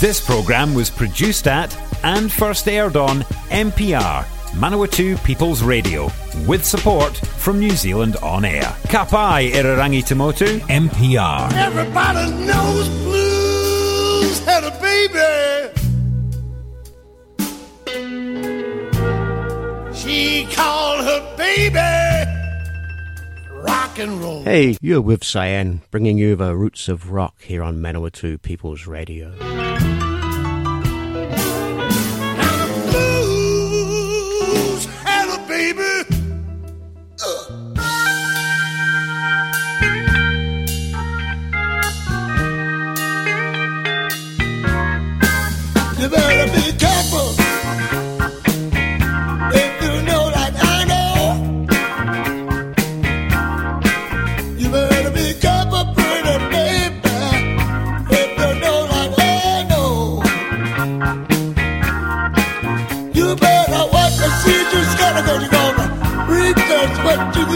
This programme was produced at and first aired on MPR, Manawatu People's Radio, with support from New Zealand On Air. Kapai Irarangi Tamoto MPR. Everybody knows blues had a baby. She called her baby. Hey, you're with Cyan, bringing you the roots of rock here on Manawatu People's Radio. what you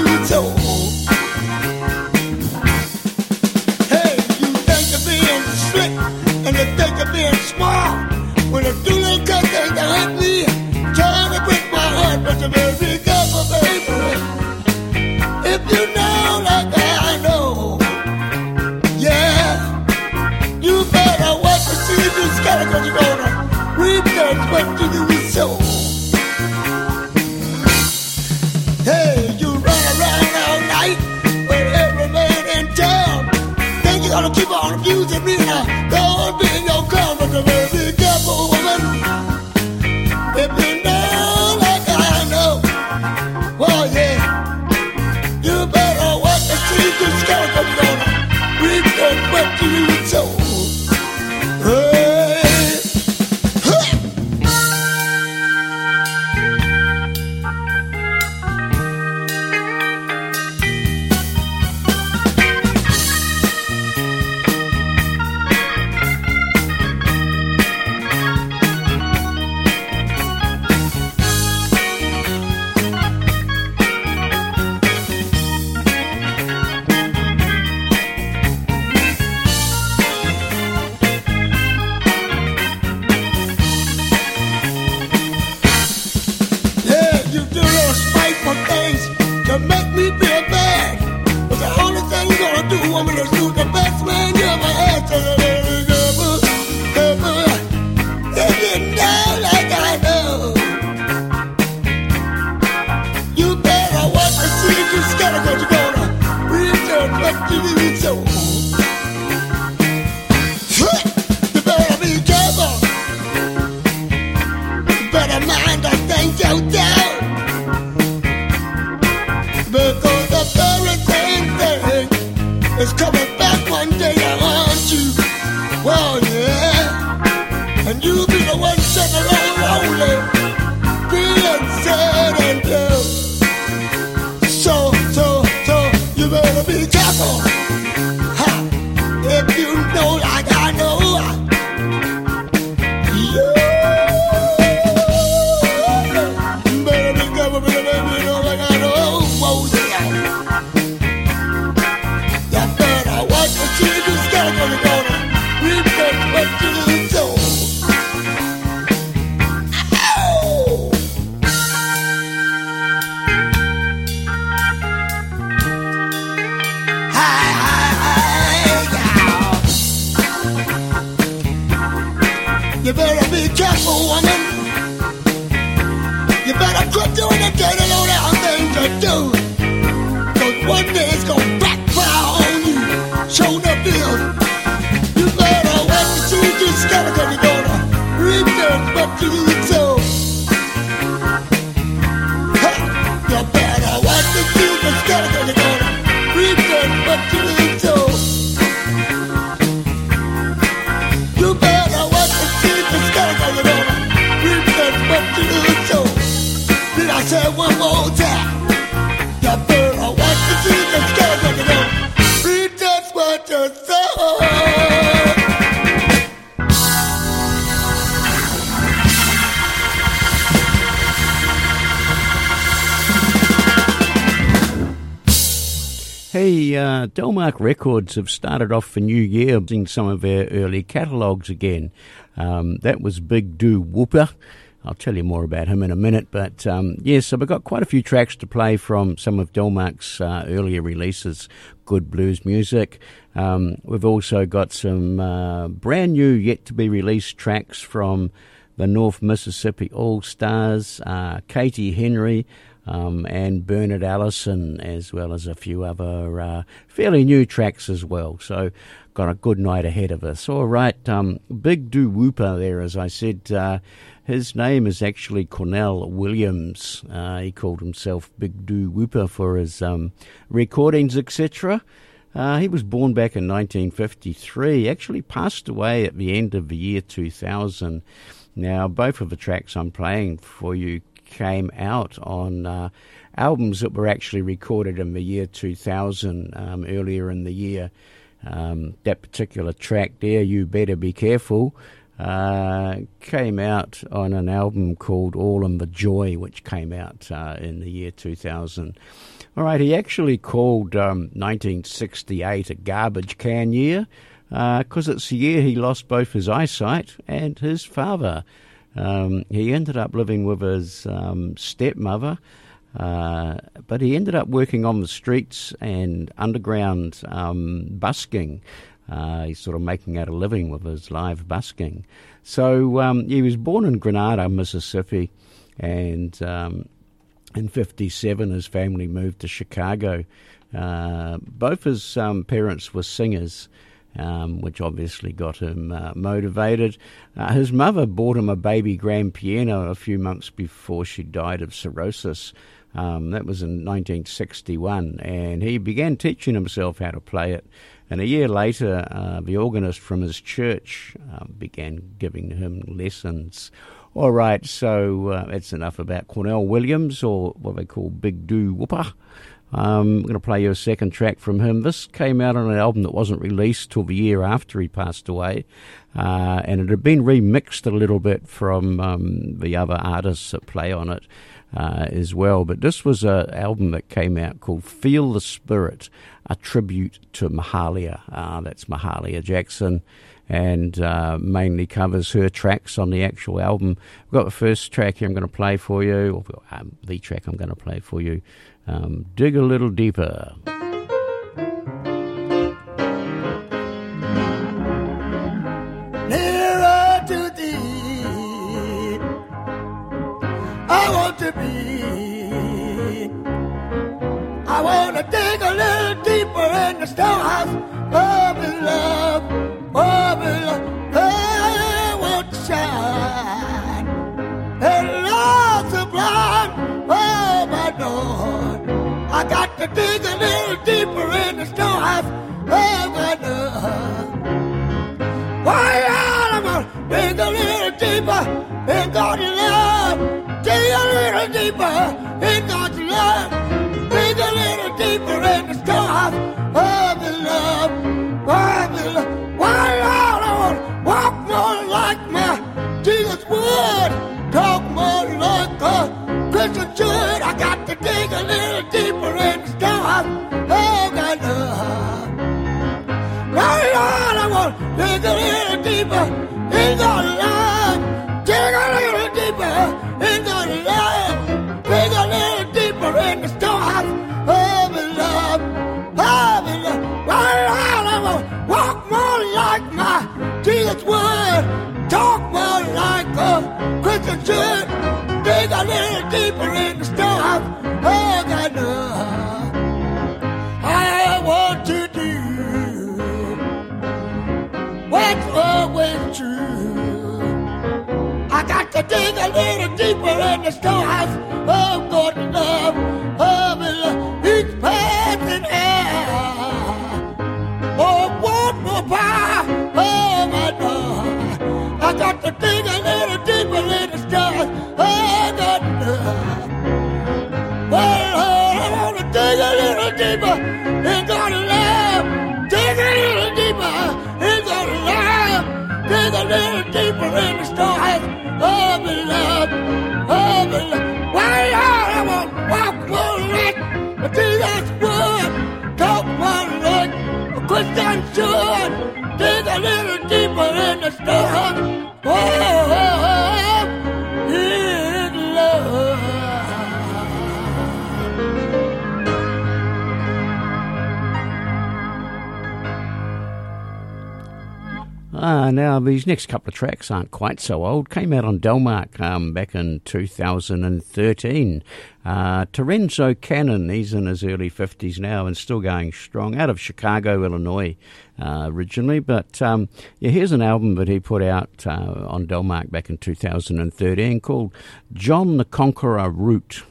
music arena. Records have started off for New Year in some of their early catalogues again. Um, that was Big Doo Whooper. I'll tell you more about him in a minute, but um, yes, yeah, so we've got quite a few tracks to play from some of Delmark's uh, earlier releases, good blues music. Um, we've also got some uh, brand new, yet to be released tracks from the North Mississippi All Stars, uh, Katie Henry, um, and Bernard Allison, as well as a few other uh, fairly new tracks as well. So, got a good night ahead of us. All right, um, Big Doo Wooper there, as I said. Uh, his name is actually Cornell Williams. Uh, he called himself Big Doo Wooper for his um, recordings, etc. Uh, he was born back in 1953. Actually, passed away at the end of the year 2000. Now, both of the tracks I'm playing for you came out on uh, albums that were actually recorded in the year 2000, um, earlier in the year. Um, that particular track there, You Better Be Careful, uh, came out on an album called All in the Joy, which came out uh, in the year 2000. All right, he actually called um, 1968 a garbage can year because uh, it's the year he lost both his eyesight and his father. Um, he ended up living with his um, stepmother, uh, but he ended up working on the streets and underground um, busking. Uh, he's sort of making out a living with his live busking. So um, he was born in Grenada, Mississippi, and um, in 57 his family moved to Chicago. Uh, both his um, parents were singers um, which obviously got him uh, motivated. Uh, his mother bought him a baby grand piano a few months before she died of cirrhosis. Um, that was in 1961, and he began teaching himself how to play it. And a year later, uh, the organist from his church uh, began giving him lessons. All right, so uh, that's enough about Cornell Williams, or what they call Big Doo Wooper. Um, I'm going to play you a second track from him. This came out on an album that wasn't released till the year after he passed away, uh, and it had been remixed a little bit from um, the other artists that play on it uh, as well. But this was an album that came out called Feel the Spirit, a tribute to Mahalia. Uh, that's Mahalia Jackson and uh, mainly covers her tracks on the actual album. We've got the first track here I'm going to play for you, or um, the track I'm going to play for you um, dig a little deeper. Nearer to thee, I want to be. I want to dig a little deeper in the storehouse of deeper in the storehouse of my love. Why, I'm gonna dig a little deeper in God's love. Dig a little deeper in God's love. Dig a little deeper in the of the love. Of the love. Why, Lord, I wanna walk more like my Jesus would. Talk more like a Christian should. In love. Dig a little deeper in God's love. Dig a little deeper in the storehouse of love. Of love. I walk more like my Jesus would. Talk more like a Christian should. Dig a little deeper in the of love. True. I got to dig a little deeper in the storehouse of God's love, of love. Each passing hour. Oh, one more power, oh my God. I got to dig a little deeper in the stars, oh God love. Well, oh, oh I want to dig a little deeper deeper in the storehouse of the love, of the love. Why I won't walk one leg? But Jesus would talk one leg. A Christian should dig a little deeper in the storehouse. Whoa, whoa, whoa. Ah, now these next couple of tracks aren't quite so old. Came out on Delmark um, back in 2013. Uh, Toronzo Cannon, he's in his early 50s now and still going strong, out of Chicago, Illinois uh, originally. But um, yeah, here's an album that he put out uh, on Delmark back in 2013 called John the Conqueror Root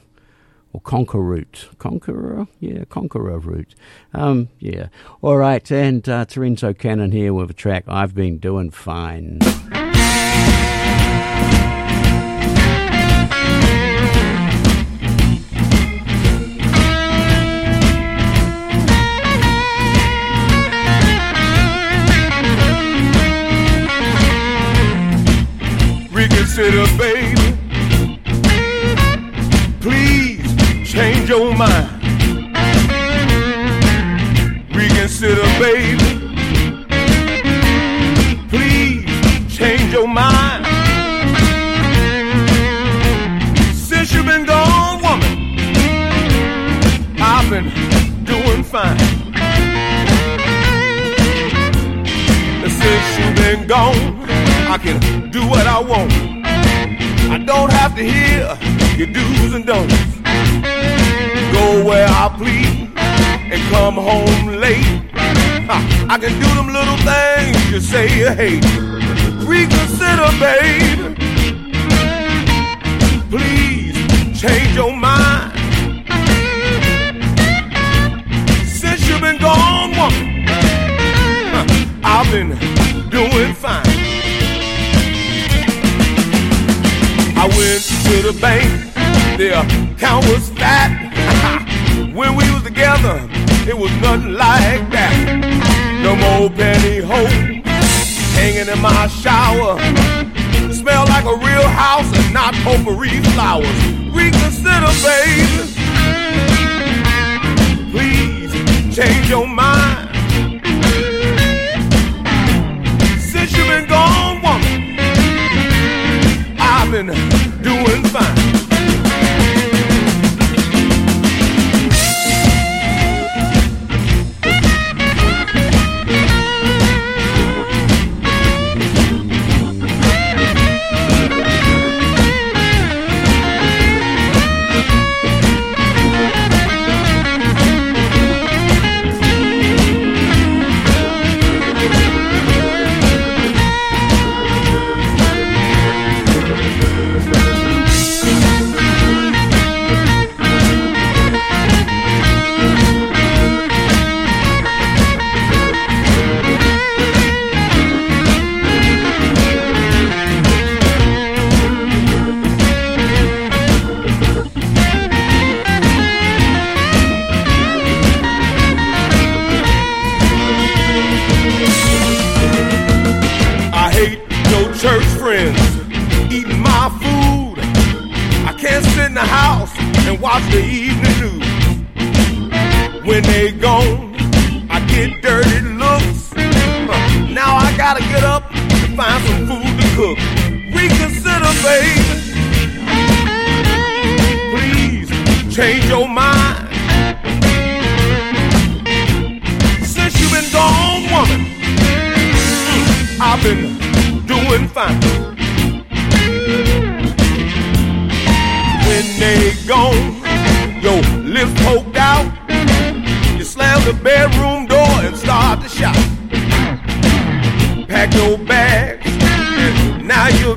or Conquer Root. Conqueror? Yeah, Conqueror Root. Um, yeah. All right, and uh, Toronzo Cannon here with a track I've Been Doing Fine. Baby. Please change your mind. Since you've been gone, woman, I've been doing fine. And since you've been gone, I can do what I want. I don't have to hear your do's and don'ts. Go where I please and come home late. I can do them little things you say you hate. Reconsider, babe. Please change your mind. Since you've been gone, woman, I've been doing fine. I went to the bank, the account was fat. when we was together, it was nothing like that. No more penny hope hanging in my shower. Smell like a real house and not potpourri flowers. Reconsider, baby. Please change your mind. Since you've been gone, woman. I've been doing fine. When they gone, I get dirty looks. Uh, now I gotta get up and find some food to cook. Reconsider, baby. Please change your mind. Since you've been gone, woman. Mm, I've been doing fine. When they gone, your lips slam the bedroom door and start to shout. Pack your bags, now you're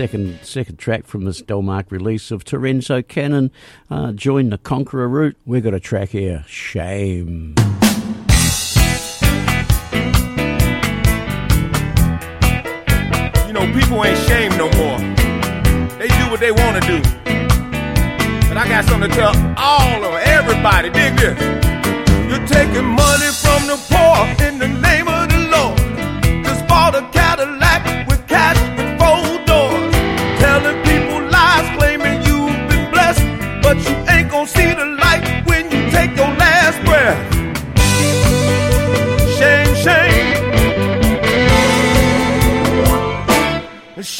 second second track from this Delmark release of Toronzo Cannon, uh, Join the Conqueror Root. We've got a track here, Shame. You know, people ain't shame no more. They do what they want to do. But I got something to tell all of everybody. Dig this. You're taking money from the poor in the name of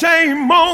shame. On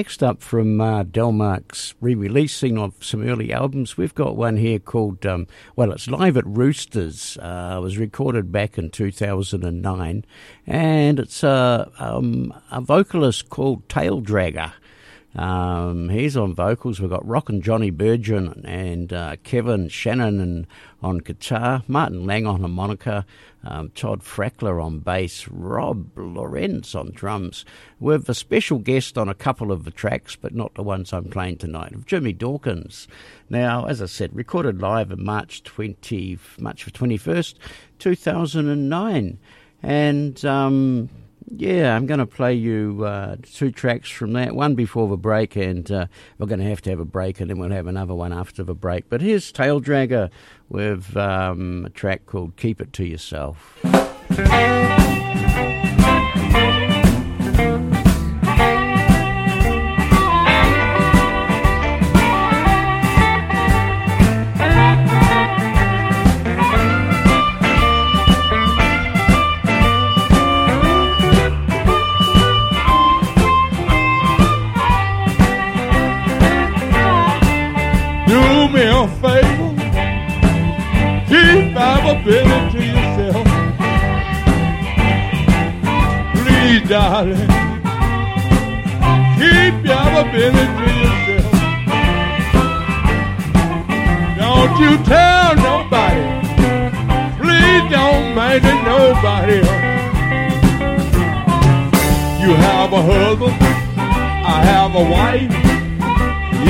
next up from uh, Delmark's re-releasing of some early albums, we've got one here called, um, well, it's live at Roosters. Uh, it was recorded back in 2009, and it's a, um, a vocalist called Tail Dragger. Um, he's on vocals. We've got Rockin' Johnny Burgin and uh, Kevin Shannon and, on guitar, Martin Lang on harmonica, um, Todd Fackler on bass, Rob Lorenz on drums, with a special guest on a couple of the tracks, but not the ones I'm playing tonight, of Jimmy Dawkins. Now, as I said, recorded live in March 20, March 21st, 2009. And um, yeah, I'm going to play you uh, two tracks from that. One before the break, and uh, we're going to have to have a break, and then we'll have another one after the break. But here's Tail Dragger with um, a track called Keep It to Yourself. Business to yourself. Please, darling, keep your business to yourself. Don't you tell nobody. Please don't mention nobody. You have a husband, I have a wife.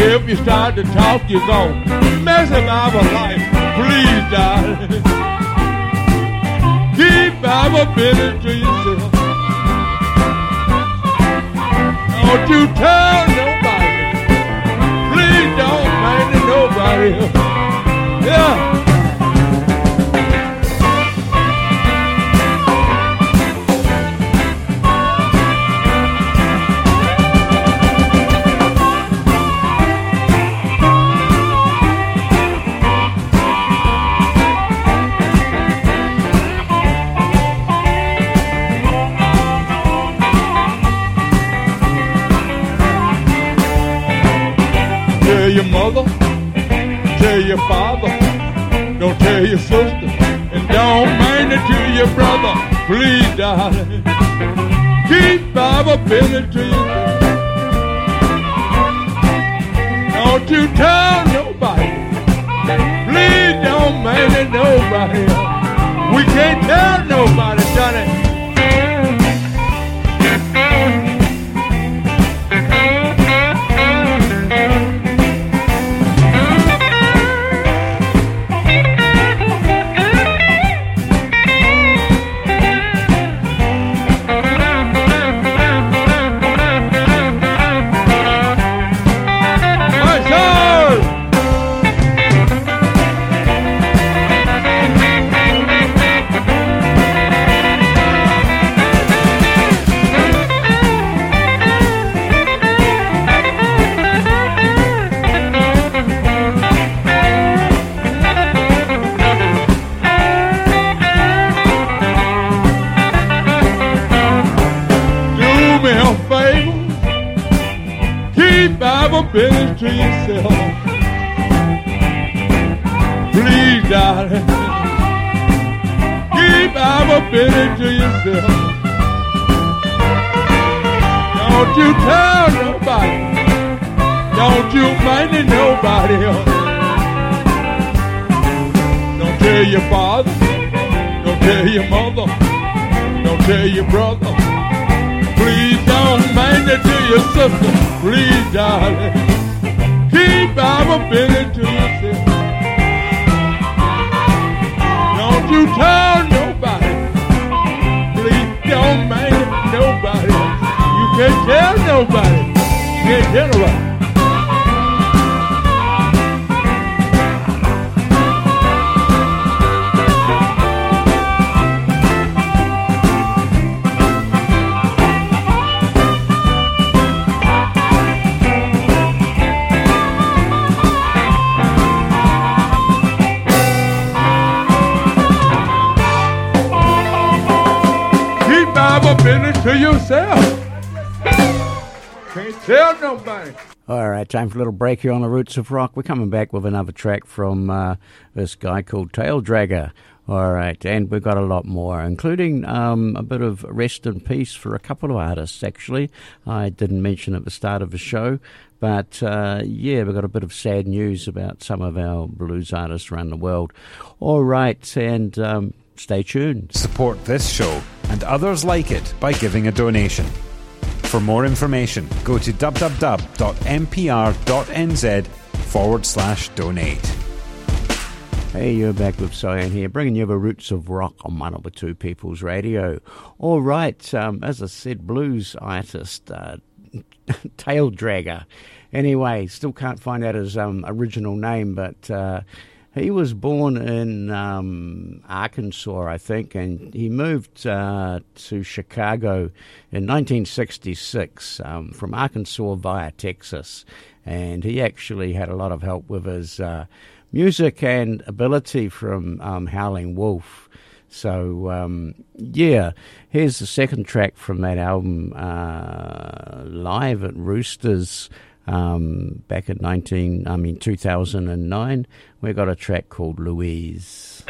If you start to talk, you're gonna mess up our life. Please, darling keep our business to yourself. Don't you tell nobody. Please don't mind nobody. Yeah. Your father, don't tell your sister, and don't mind it to your brother. Please, darling, keep Bible business to yourself. Don't you tell nobody. Please don't mind it nobody. We can't tell nobody, Johnny. Tell your brother. Please don't mind it to your sister. Please, darling. Keep our business to yourself. Don't you tell nobody. Please don't mind it nobody. You can't tell nobody. You can't tell nobody. To yourself. Can't Tell nobody. All right, time for a little break here on the Roots of Rock. We're coming back with another track from uh, this guy called Tail Dragger. All right, and we've got a lot more, including um, a bit of rest in peace for a couple of artists, actually. I didn't mention at the start of the show, but uh, yeah, we've got a bit of sad news about some of our blues artists around the world. All right, and um, stay tuned. Support this show and others like it by giving a donation. For more information, go to www.mpr.nz forward slash donate. Hey, you're back with Cyan here, bringing you the roots of rock on Manawatu People's Radio. All right, um, as I said, blues artist, uh, Tail Dragger. Anyway, still can't find out his um, original name, but uh, he was born in um, Arkansas, I think, and he moved uh, to Chicago in 1966 um, from Arkansas via Texas. And he actually had a lot of help with his uh, music and ability from um, Howling Wolf. So, um, yeah, here's the second track from that album, uh, Live at Roosters um, back in 19, I mean 2009. We got a track called Louise.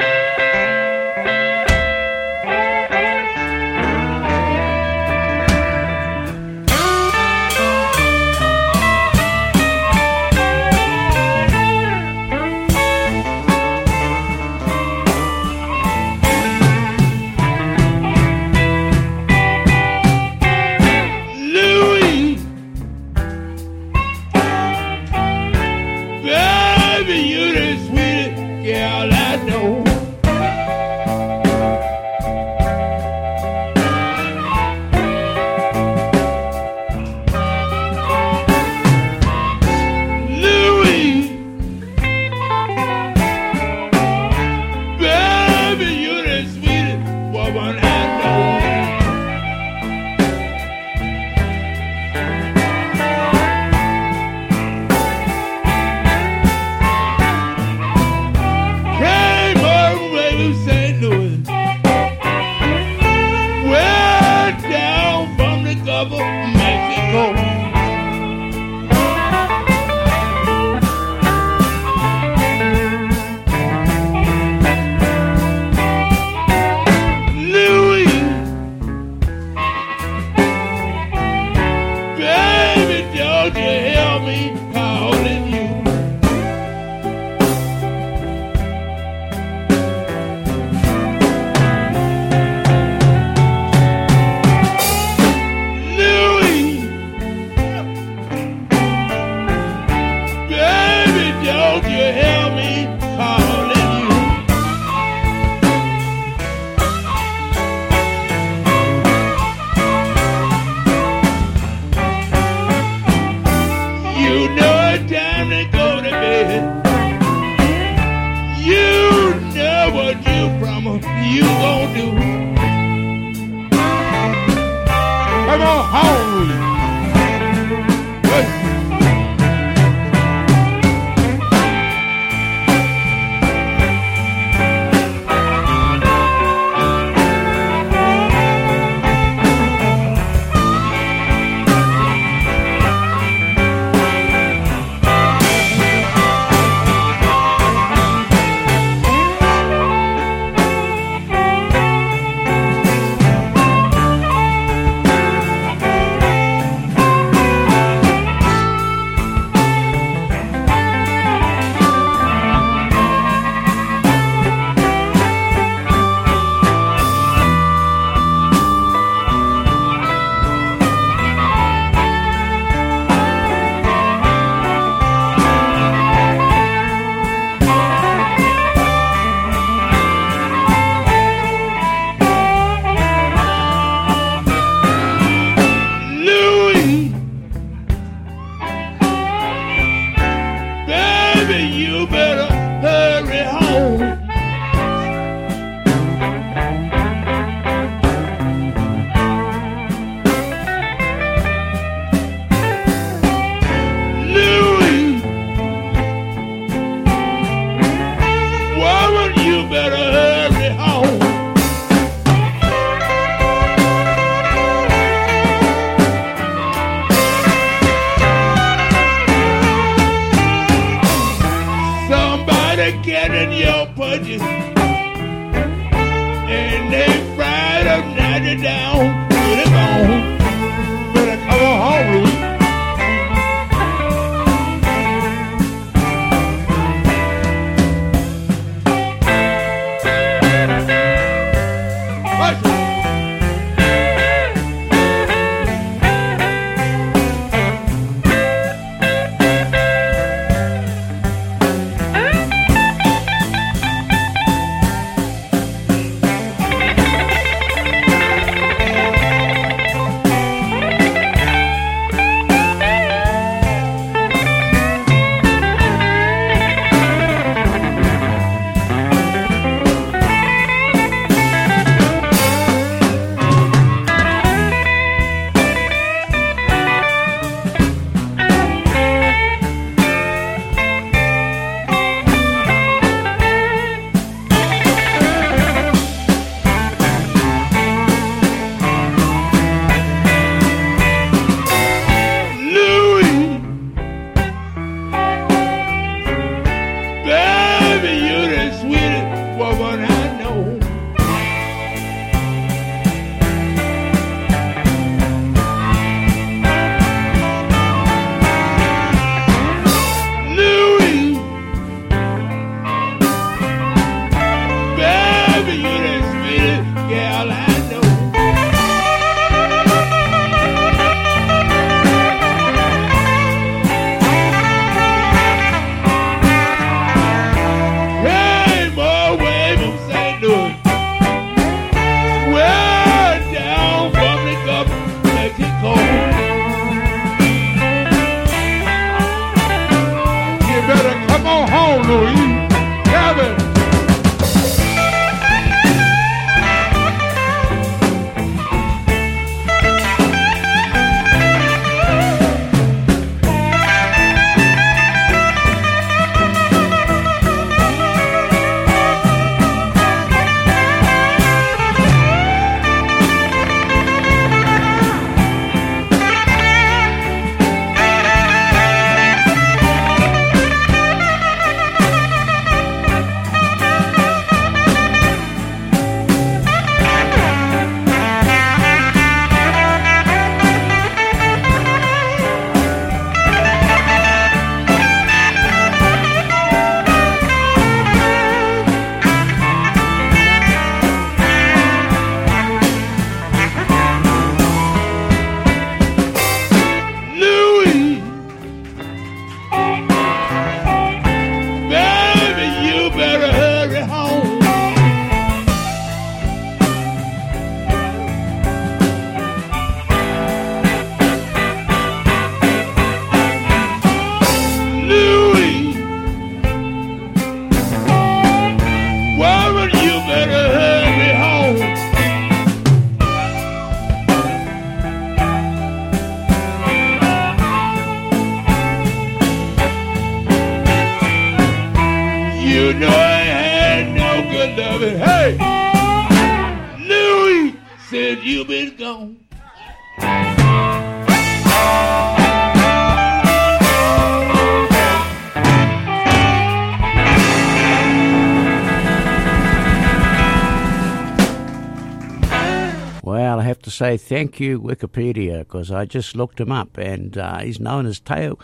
Say thank you, Wikipedia, because I just looked him up and uh, he's known as Tail,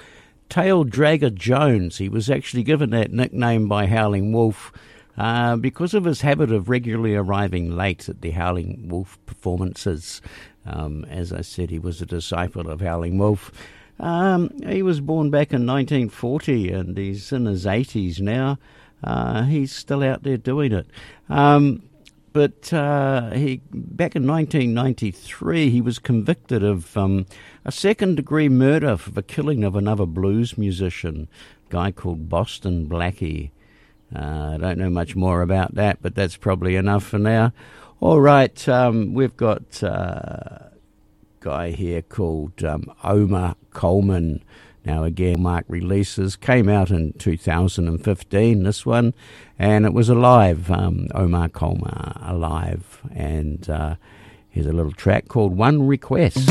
Tail Dragger Jones. He was actually given that nickname by Howling Wolf uh, because of his habit of regularly arriving late at the Howling Wolf performances. Um, as I said, he was a disciple of Howling Wolf. Um, he was born back in 1940 and he's in his 80s now. Uh, he's still out there doing it. Um, but uh, he back in 1993 he was convicted of um, a second degree murder for the killing of another blues musician, a guy called Boston Blackie. Uh, I don't know much more about that, but that's probably enough for now. All right, um, we've got uh, a guy here called um, Omar Coleman. Now, again, Mark releases came out in 2015, this one, and it was alive, um, Omar Coleman, alive. And uh, here's a little track called One Request.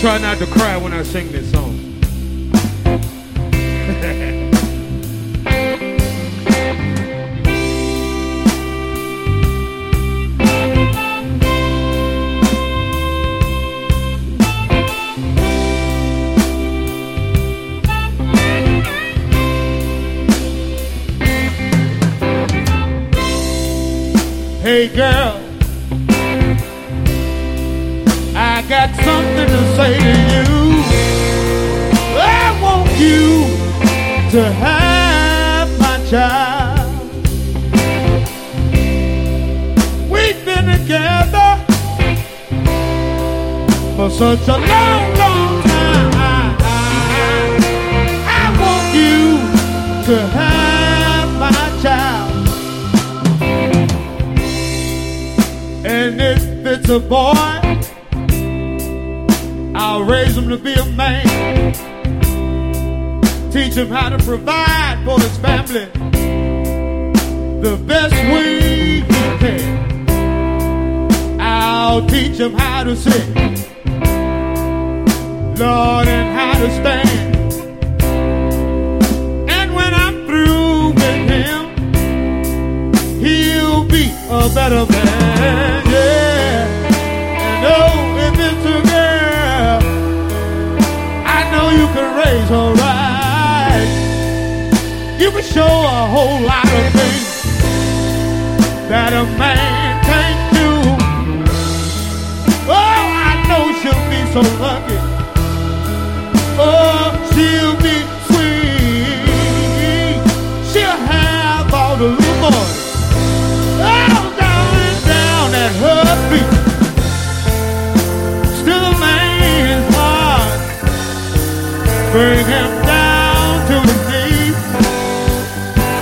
Try not to cry when I sing this song. Hey girl, I got something to say to you. I want you to have my child. We've been together for such a long, long time. I want you to have my child. And if it's a boy, I'll raise him to be a man. Teach him how to provide for his family the best way he can. I'll teach him how to sit, Lord, and how to stand. And when I'm through with him, he'll be a better man. Can raise her right. You can show a whole lot of things that a man can't do. Oh, I know she'll be so lucky. Oh, she'll Bring him down to his knees.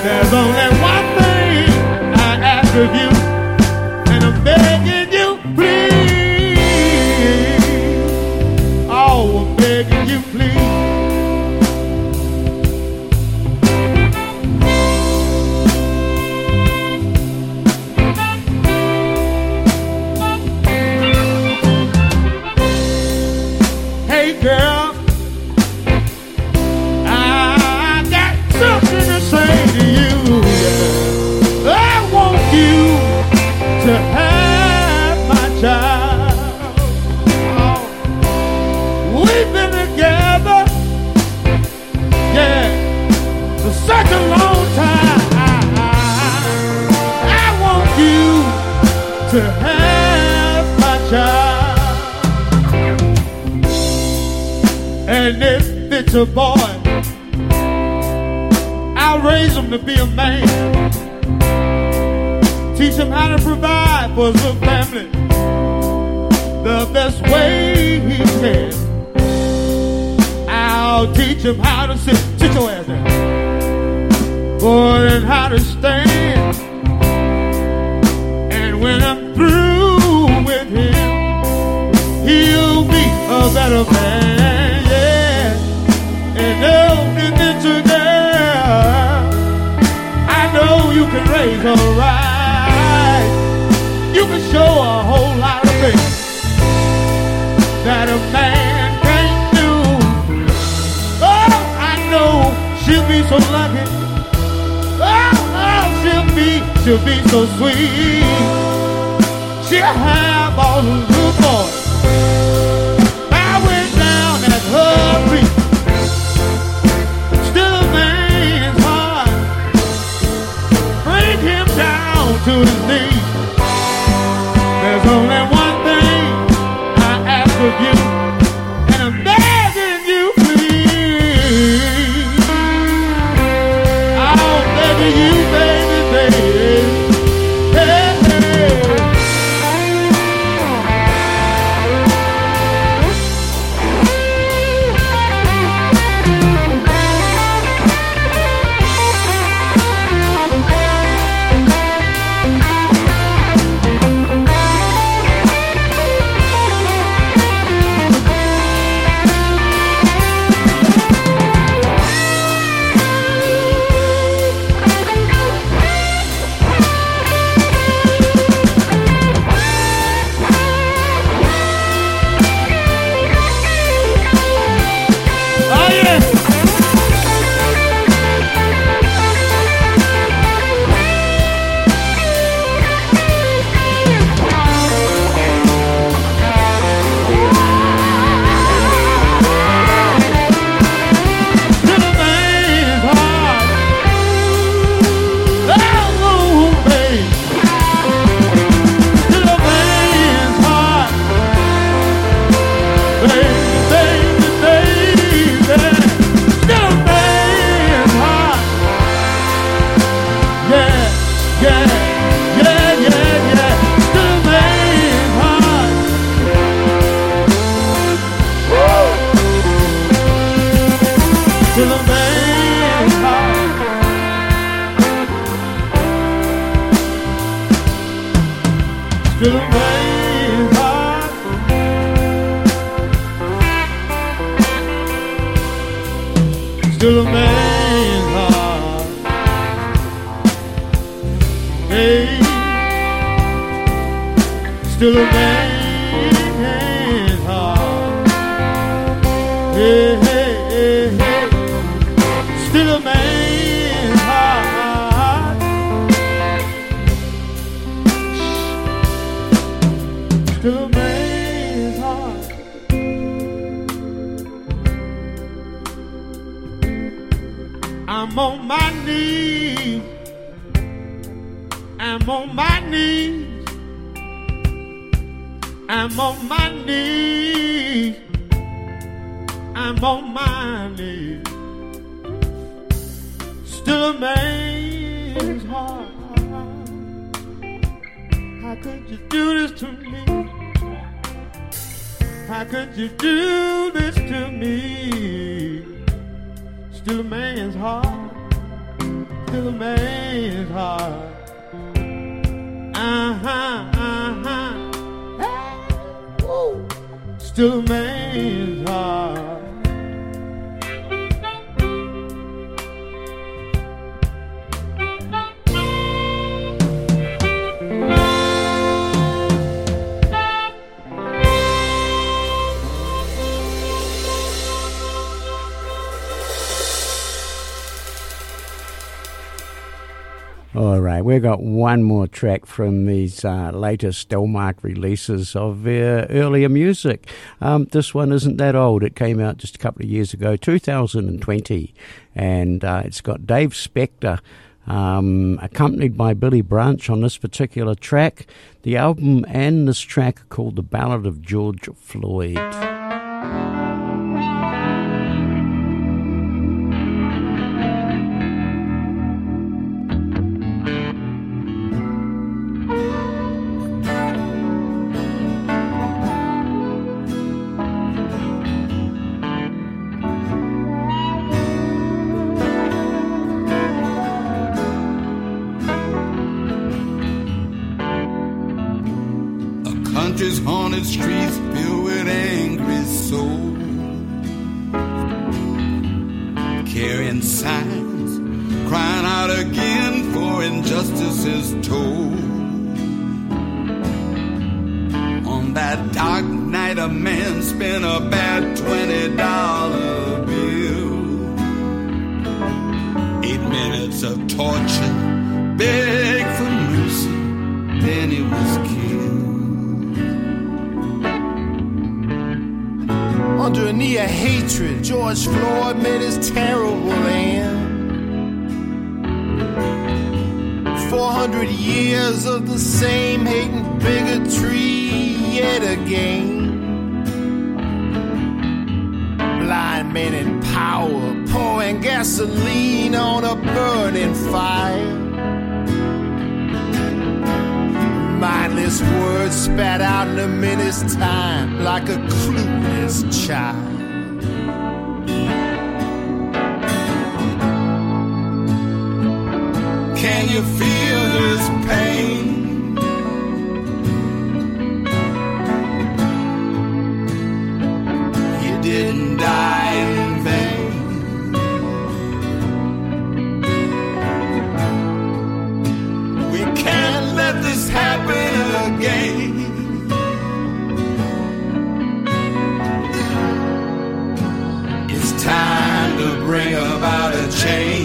There's only one thing I ask of you, we've got one more track from these uh, latest Delmark releases of their earlier music. Um, this one isn't that old. It came out just a couple of years ago, 2020, and uh, it's got Dave Specter. Um, accompanied by Billy Branch on this particular track. The album and this track are called The Ballad of George Floyd. 400 years of the same hate and bigotry yet again. Blind men in power pouring gasoline on a burning fire. Mindless words spat out in a minute's time like a clueless child. Can you feel his pain? He didn't die in vain. We can't let this happen again. It's time to bring about a change.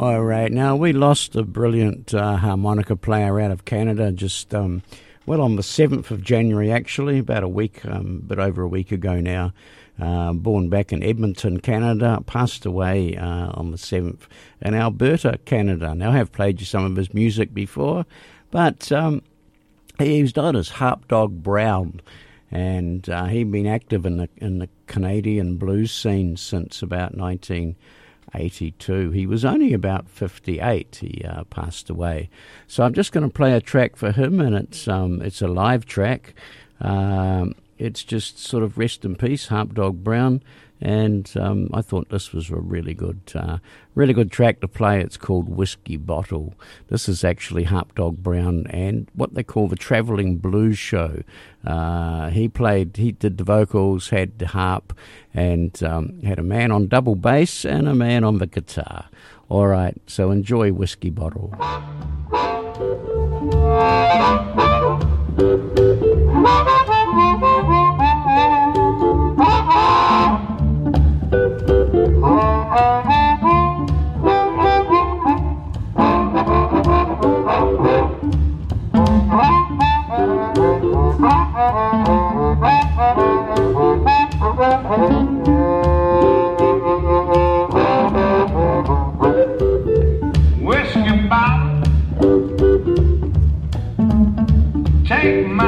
All right. Now, we lost a brilliant uh, harmonica player out of Canada just, um, well, on the 7th of January, actually, about a week, um, bit over a week ago now. Uh, born back in Edmonton, Canada, passed away uh, on the 7th in Alberta, Canada. Now, I have played you some of his music before, but um, he was known as Harp Dog Brown, and uh, he'd been active in the in the Canadian blues scene since about 1982. He was only about 58. He uh, passed away. So I'm just going to play a track for him, and it's um, it's a live track. Um, it's just sort of rest in peace, Harp Dog Brown. And um, I thought this was a really good, uh, really good track to play. It's called Whiskey Bottle. This is actually Harp Dog Brown and what they call the Traveling Blues Show. Uh, he played, he did the vocals, had the harp, and um, had a man on double bass and a man on the guitar. All right, so enjoy Whiskey Bottle. Whiskey bottle, take my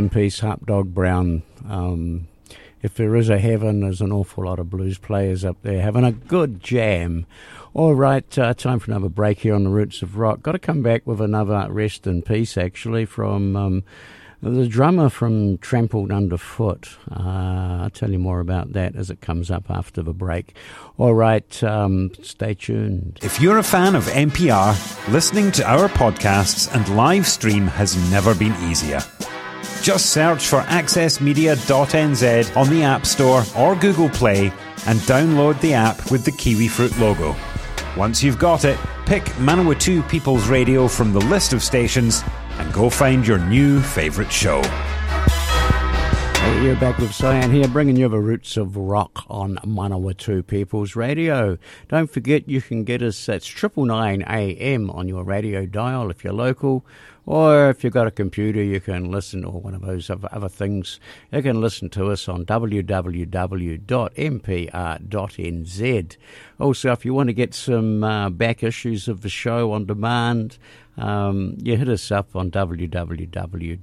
in peace, Harp Dog Brown. Um, if there is a heaven, there's an awful lot of blues players up there having a good jam. All right, uh, time for another break here on the Roots of Rock. Got to come back with another rest in peace, actually, from um, the drummer from Trampled Underfoot. Uh, I'll tell you more about that as it comes up after the break. All right, um, stay tuned. If you're a fan of MPR, listening to our podcasts and live stream has never been easier. Just search for accessmedia.nz on the App Store or Google Play and download the app with the Kiwi Fruit logo. Once you've got it, pick Manawatu People's Radio from the list of stations and go find your new favourite show. Hey, you're back with Cyan here, bringing you the roots of rock on Manawatu People's Radio. Don't forget you can get us at triple nine AM on your radio dial if you're local, or if you've got a computer, you can listen, or one of those other things, you can listen to us on www.mpr.nz. Also, if you want to get some uh, back issues of the show on demand, um, you hit us up on www.mpr.nz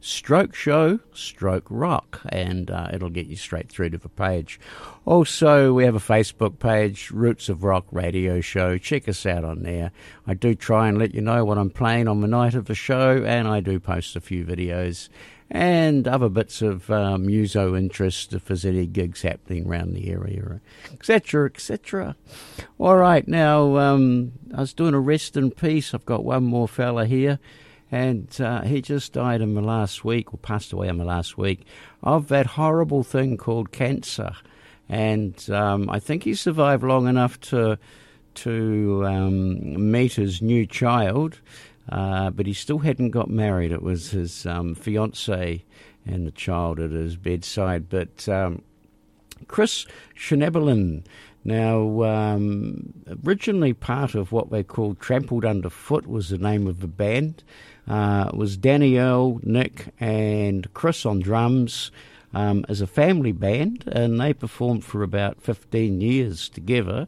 stroke show stroke rock and uh, it'll get you straight through to the page also we have a facebook page roots of rock radio show check us out on there i do try and let you know what i'm playing on the night of the show and i do post a few videos and other bits of um, muso interest if there's any gigs happening around the area, etc., etc. All right, now um, I was doing a rest in peace. I've got one more fella here, and uh, he just died in the last week, or passed away in the last week, of that horrible thing called cancer. And um, I think he survived long enough to to um, meet his new child. Uh, but he still hadn't got married. It was his um, fiancee and the child at his bedside. But um, Chris Schnebelen, now um, originally part of what they called Trampled Underfoot was the name of the band. Uh, was Danielle, Nick, and Chris on drums. Um, as a family band, and they performed for about 15 years together.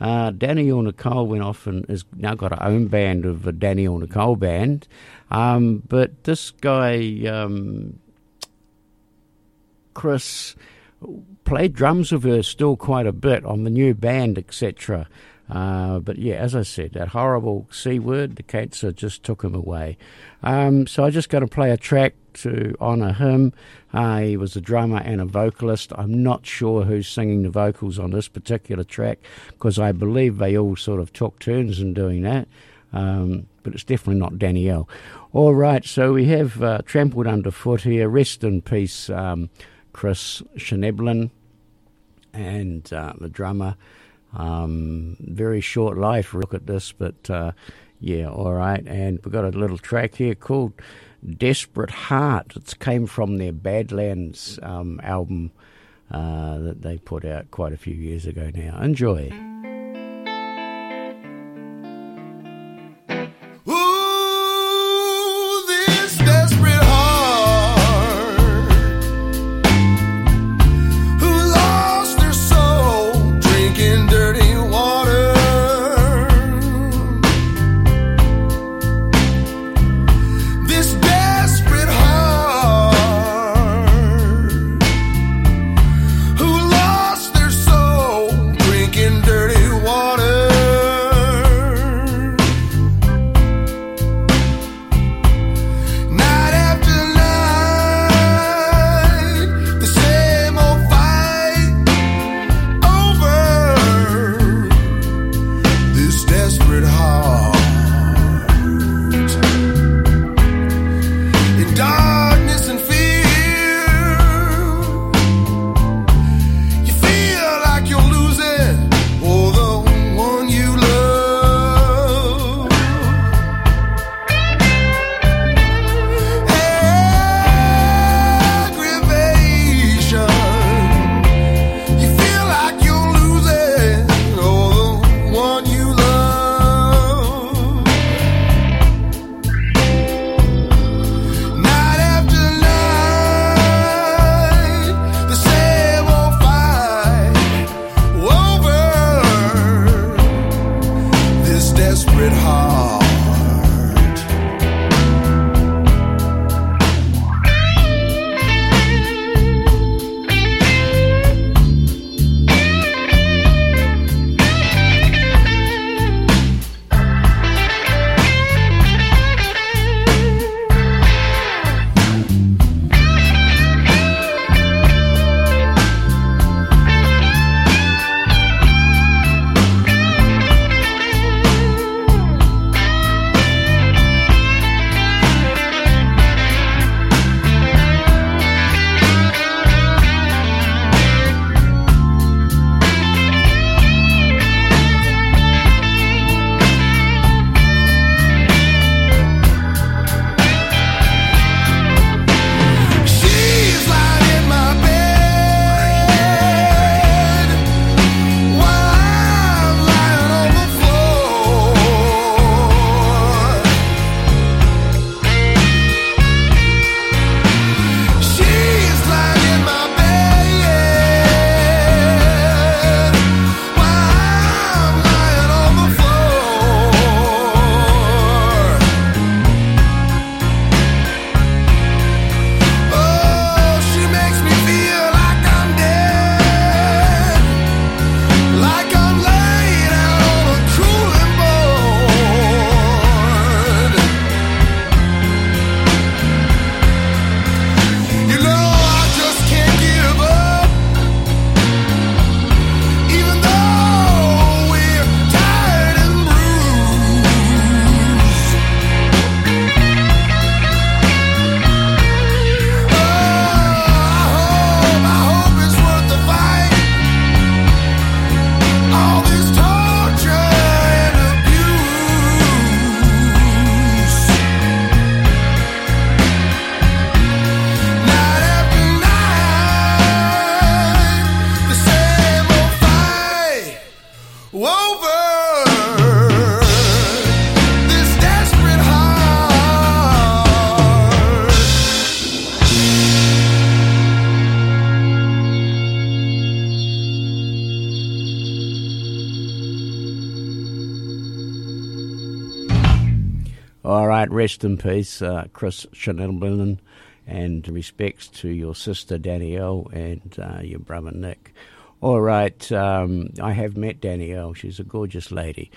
Uh, Danielle Nicole went off and has now got her own band of a Danielle Nicole band. Um, but this guy, um, Chris, played drums with her still quite a bit on the new band, etc. Uh, but yeah, as I said, that horrible C word, the cancer just took him away. Um, so I just got to play a track to honour him. Uh, he was a drummer and a vocalist. I'm not sure who's singing the vocals on this particular track because I believe they all sort of took turns in doing that. Um, but it's definitely not Danielle. All right, so we have uh, Trampled Underfoot here. Rest in peace, um, Chris Schnebelen, and uh, the drummer. Um, very short life, look at this, but uh, yeah, all right. And we've got a little track here called Desperate Heart. It came from their Badlands um, album uh, that they put out quite a few years ago now. Enjoy. Rest in peace, uh, Chris Schnebelen, and respects to your sister Danielle and uh, your brother Nick. All right, um, I have met Danielle. She's a gorgeous lady.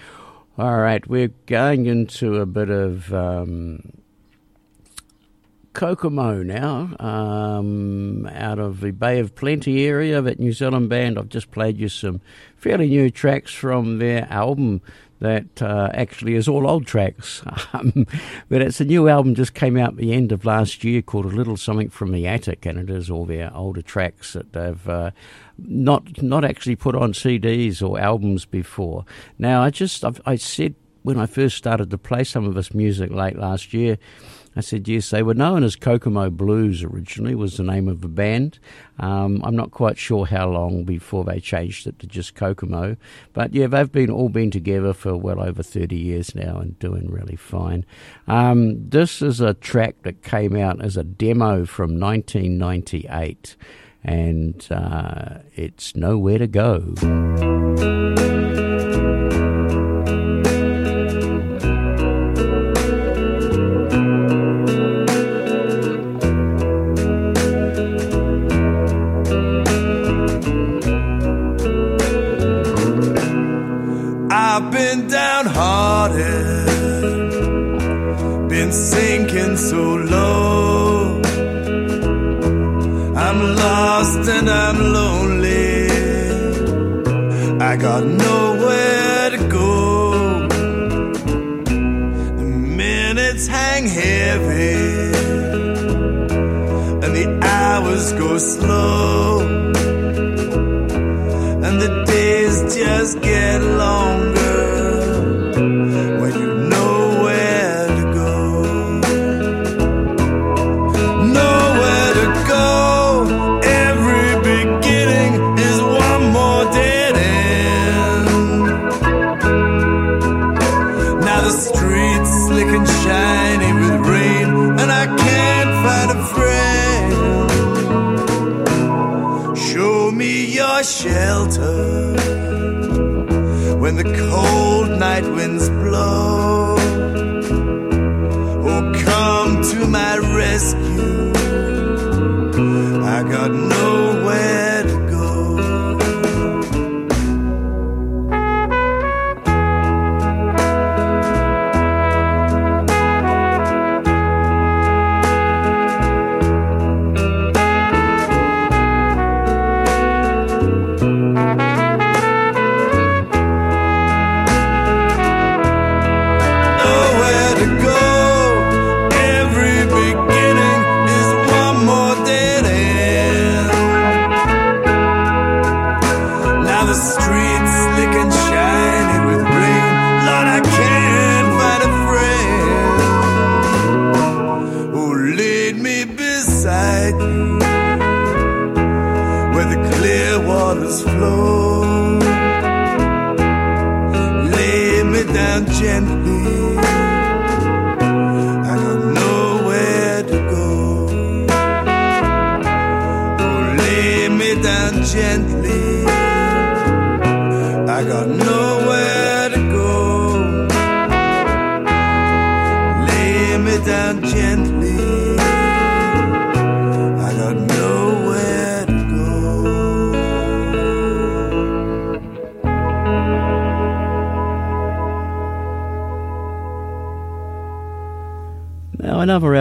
All right, we're going into a bit of um, Kokomo now, um, out of the Bay of Plenty area that New Zealand band. I've just played you some fairly new tracks from their album that uh, actually is all old tracks. Um, but it's a new album just came out the end of last year called A Little Something from the Attic, and it is all their older tracks that they've uh, not not actually put on CDs or albums before. Now, I just I've, I said when I first started to play some of this music late last year I said, yes, they were known as Kokomo Blues originally, was the name of the band. Um, I'm not quite sure how long before they changed it to just Kokomo. But yeah, they've been all been together for well over 30 years now and doing really fine. Um, this is a track that came out as a demo from 1998, and uh, it's Nowhere to Go. Got nowhere to go. The minutes hang heavy, and the hours go slow, and the days just get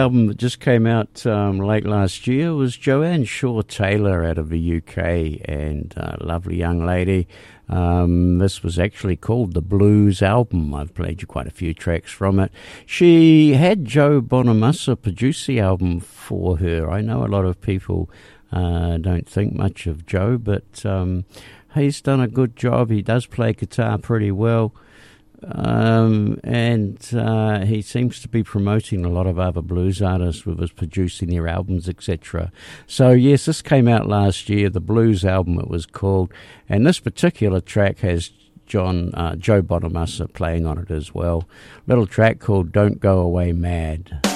album that just came out um, late last year was Joanne Shaw Taylor out of the UK, and a lovely young lady. Um, this was actually called the Blues album. I've played you quite a few tracks from it. She had Joe Bonamassa produce the album for her. I know a lot of people uh, don't think much of Joe, but um, he's done a good job. He does play guitar pretty well. Um, and uh, he seems to be promoting a lot of other blues artists with us producing their albums, etc. So, yes, this came out last year, the blues album it was called, and this particular track has John uh, Joe Bonamassa playing on it as well. Little track called "Don't Go Away Mad."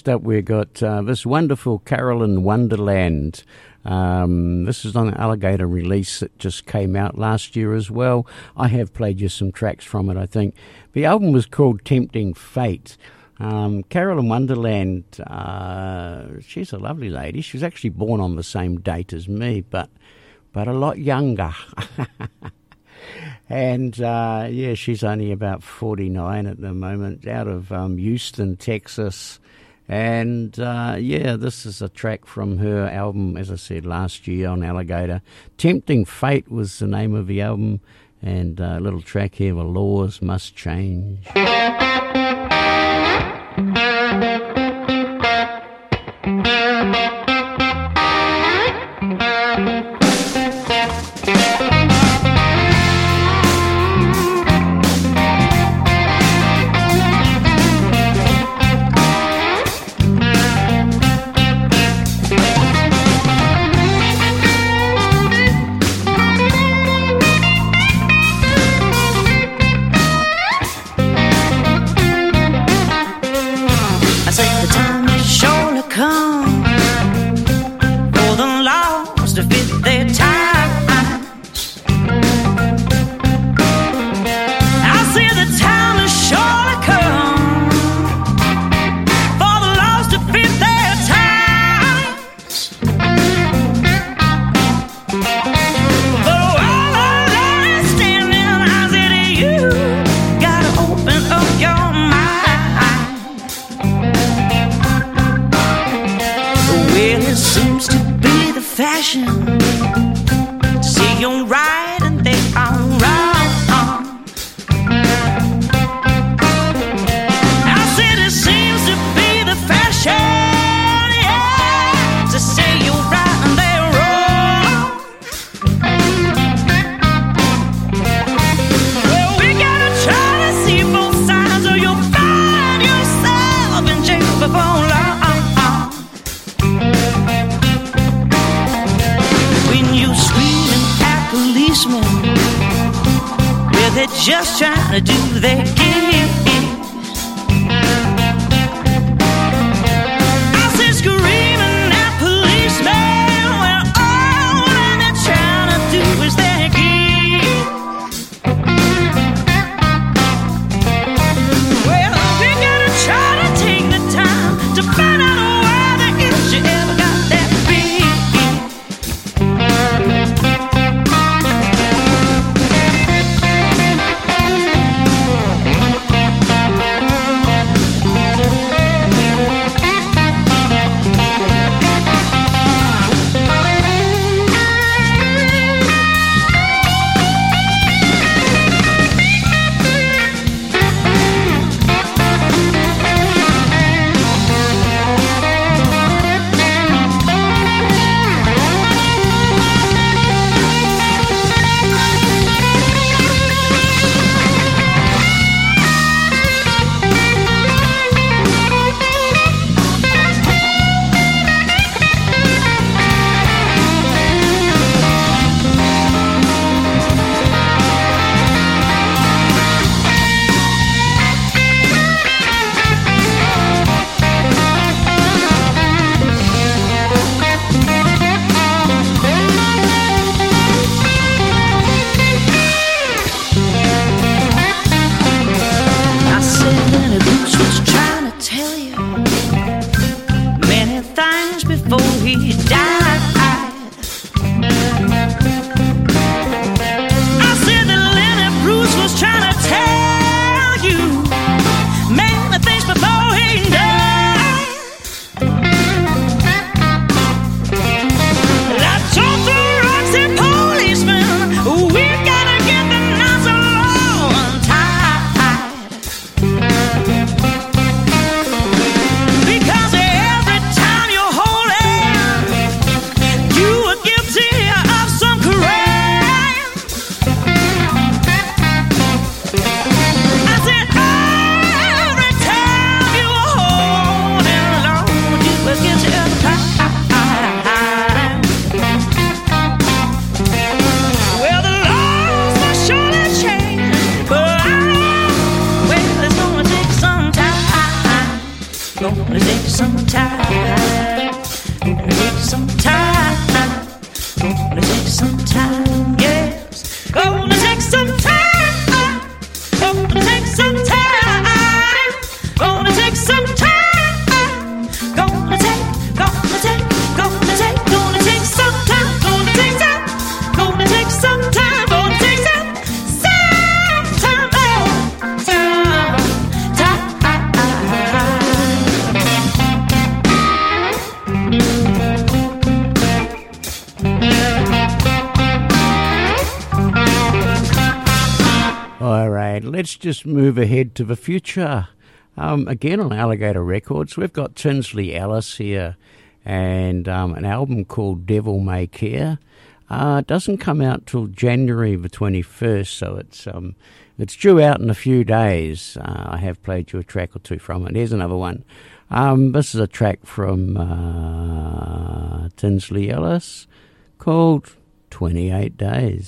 next up, we've got uh, this wonderful Carolyn Wonderland. Um, this is on Alligator release that just came out last year as well. I have played you some tracks from it, I think. The album was called Tempting Fate. Um, Wonderland, uh, she's a lovely lady. She was actually born on the same date as me, but but a lot younger. and uh, yeah, she's only about 49 at the moment, out of um, Houston, Texas. And uh, yeah, this is a track from her album, as I said last year on Alligator. Tempting Fate was the name of the album, and uh, a little track here, The Laws Must Change. just move ahead to the future. Um, again, on Alligator Records, we've got Tinsley Ellis here and um, an album called Devil May Care. Uh, doesn't come out till January the 21st, so it's um, it's due out in a few days. Uh, I have played you a track or two from it. Here's another one. Um, this is a track from uh, Tinsley Ellis called 28 Days.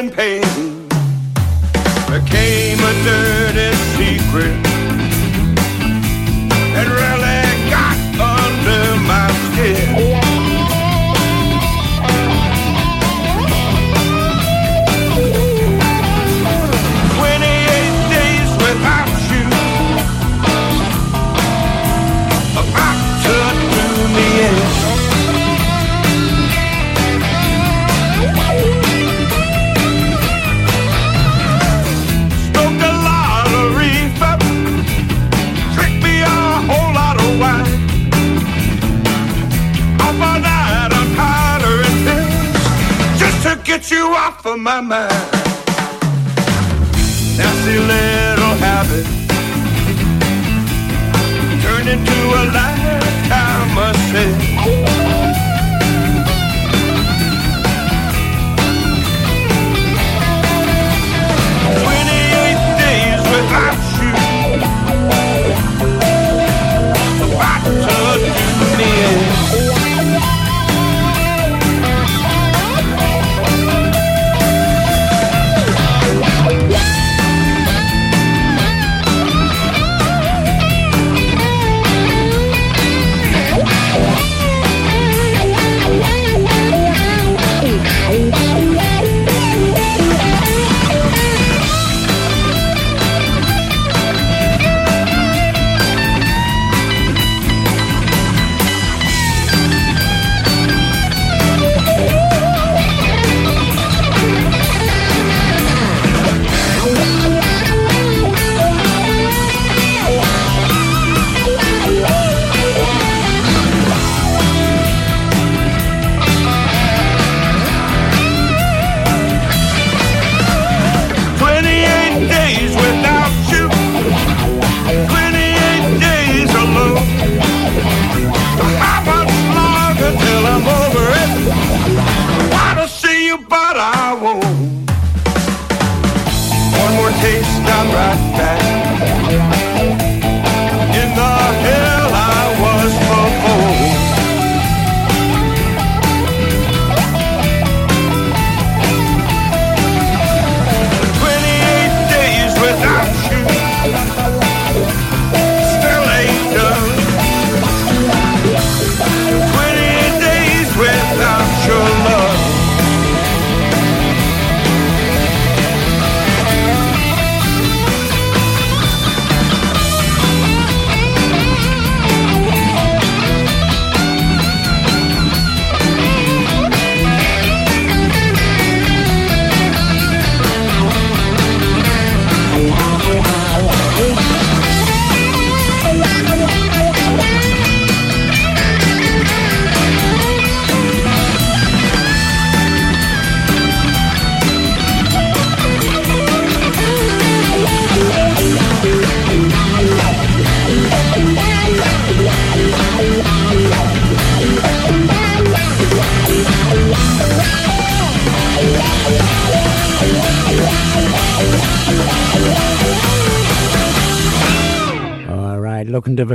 in pain. Became a dirty secret my mind. Nasty little habit turned into a lie.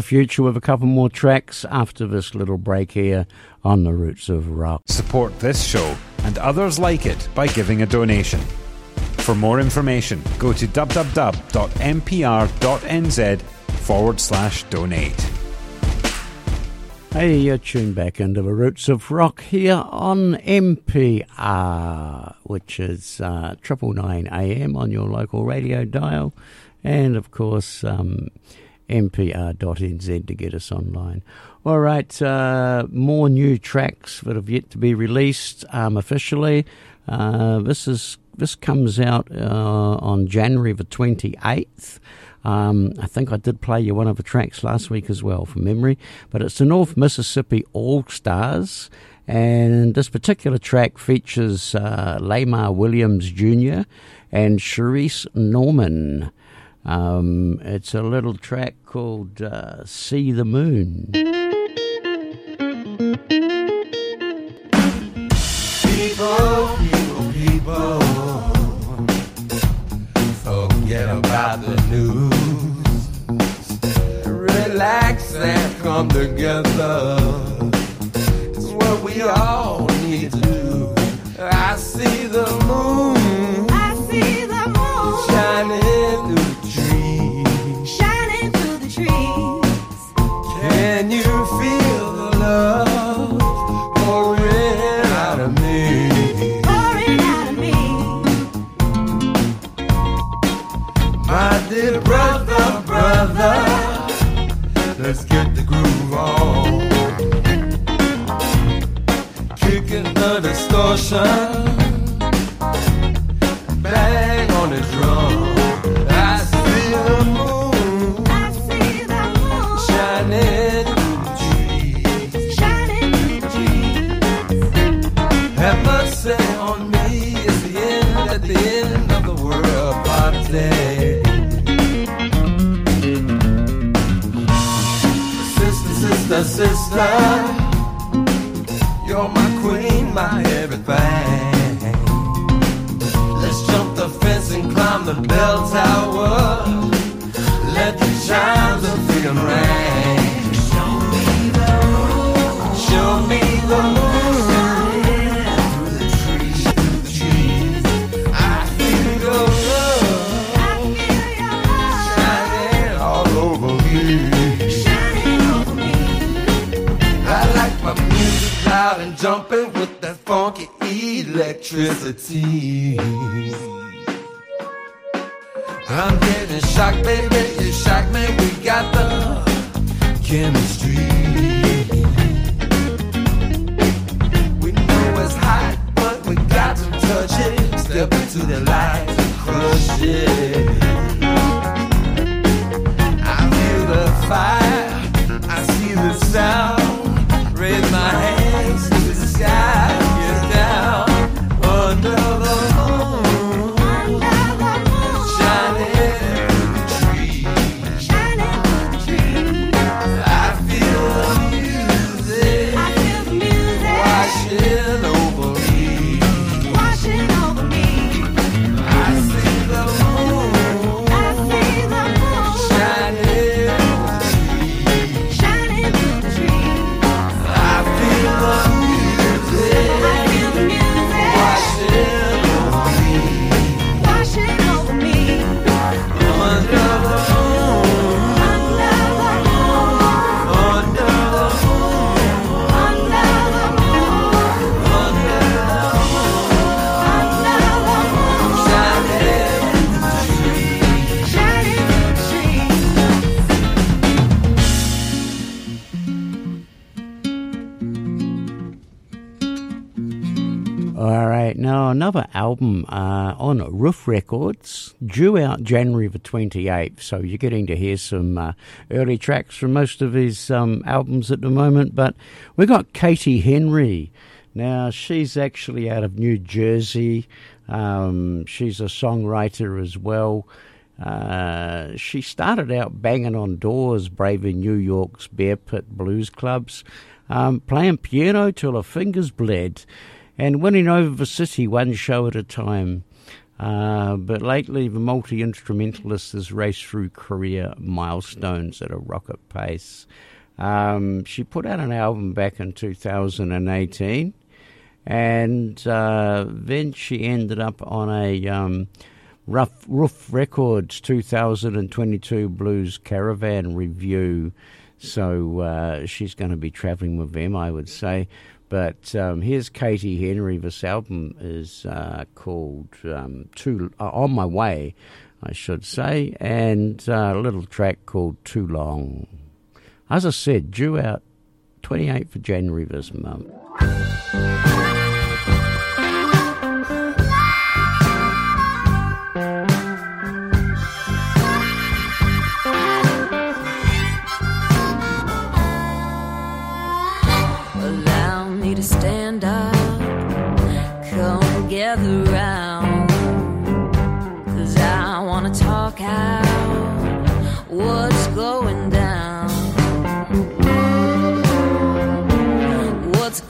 Future with a couple more tracks after this little break here on the Roots of Rock. Support this show and others like it by giving a donation. For more information, go to www.mpr.nz forward slash donate. Hey, you're tuned back into the Roots of Rock here on MPR, which is uh, triple nine AM on your local radio dial, and of course um, mpr.nz to get us online. All right, uh, more new tracks that have yet to be released um, officially. Uh, this is this comes out uh, on January the twenty eighth. Um, I think I did play you one of the tracks last week as well from memory, but it's the North Mississippi All Stars. And this particular track features uh, Lamar Williams Jr. and Cherise Norman. Um, it's a little track called uh, See the Moon. People, people, people, forget about the news. Relax and come together. It's what we all need to do. I see the moon. Let's get the groove on. Kicking the distortion, sister, you're my queen, my everything. Let's jump the fence and climb the bell tower. Let the chimes of freedom ring. Loud and jumping with that funky electricity. I'm getting shocked, baby. You shock me. We got the chemistry. We know it's hot, but we got to touch it. Step into the light and crush it. I feel the fire. Album uh, on Ruf Records, due out January the 28th. So you're getting to hear some uh, early tracks from most of his um, albums at the moment. But we've got Katie Henry. Now, she's actually out of New Jersey. Um, she's a songwriter as well. Uh, she started out banging on doors, braving New York's bear pit blues clubs, um, playing piano till her fingers bled, and winning over the city one show at a time. Uh, but lately, the multi instrumentalist has raced through career milestones at a rocket pace. Um, she put out an album back in 2018, and uh, then she ended up on a um, Rough Ruf Records 2022 Blues Caravan review. So uh, she's going to be travelling with them, I would say. But um, here's Katie Henry. This album is uh, called um, Too uh, On My Way, I should say, and uh, a little track called Too Long. As I said, due out 28th of January this month.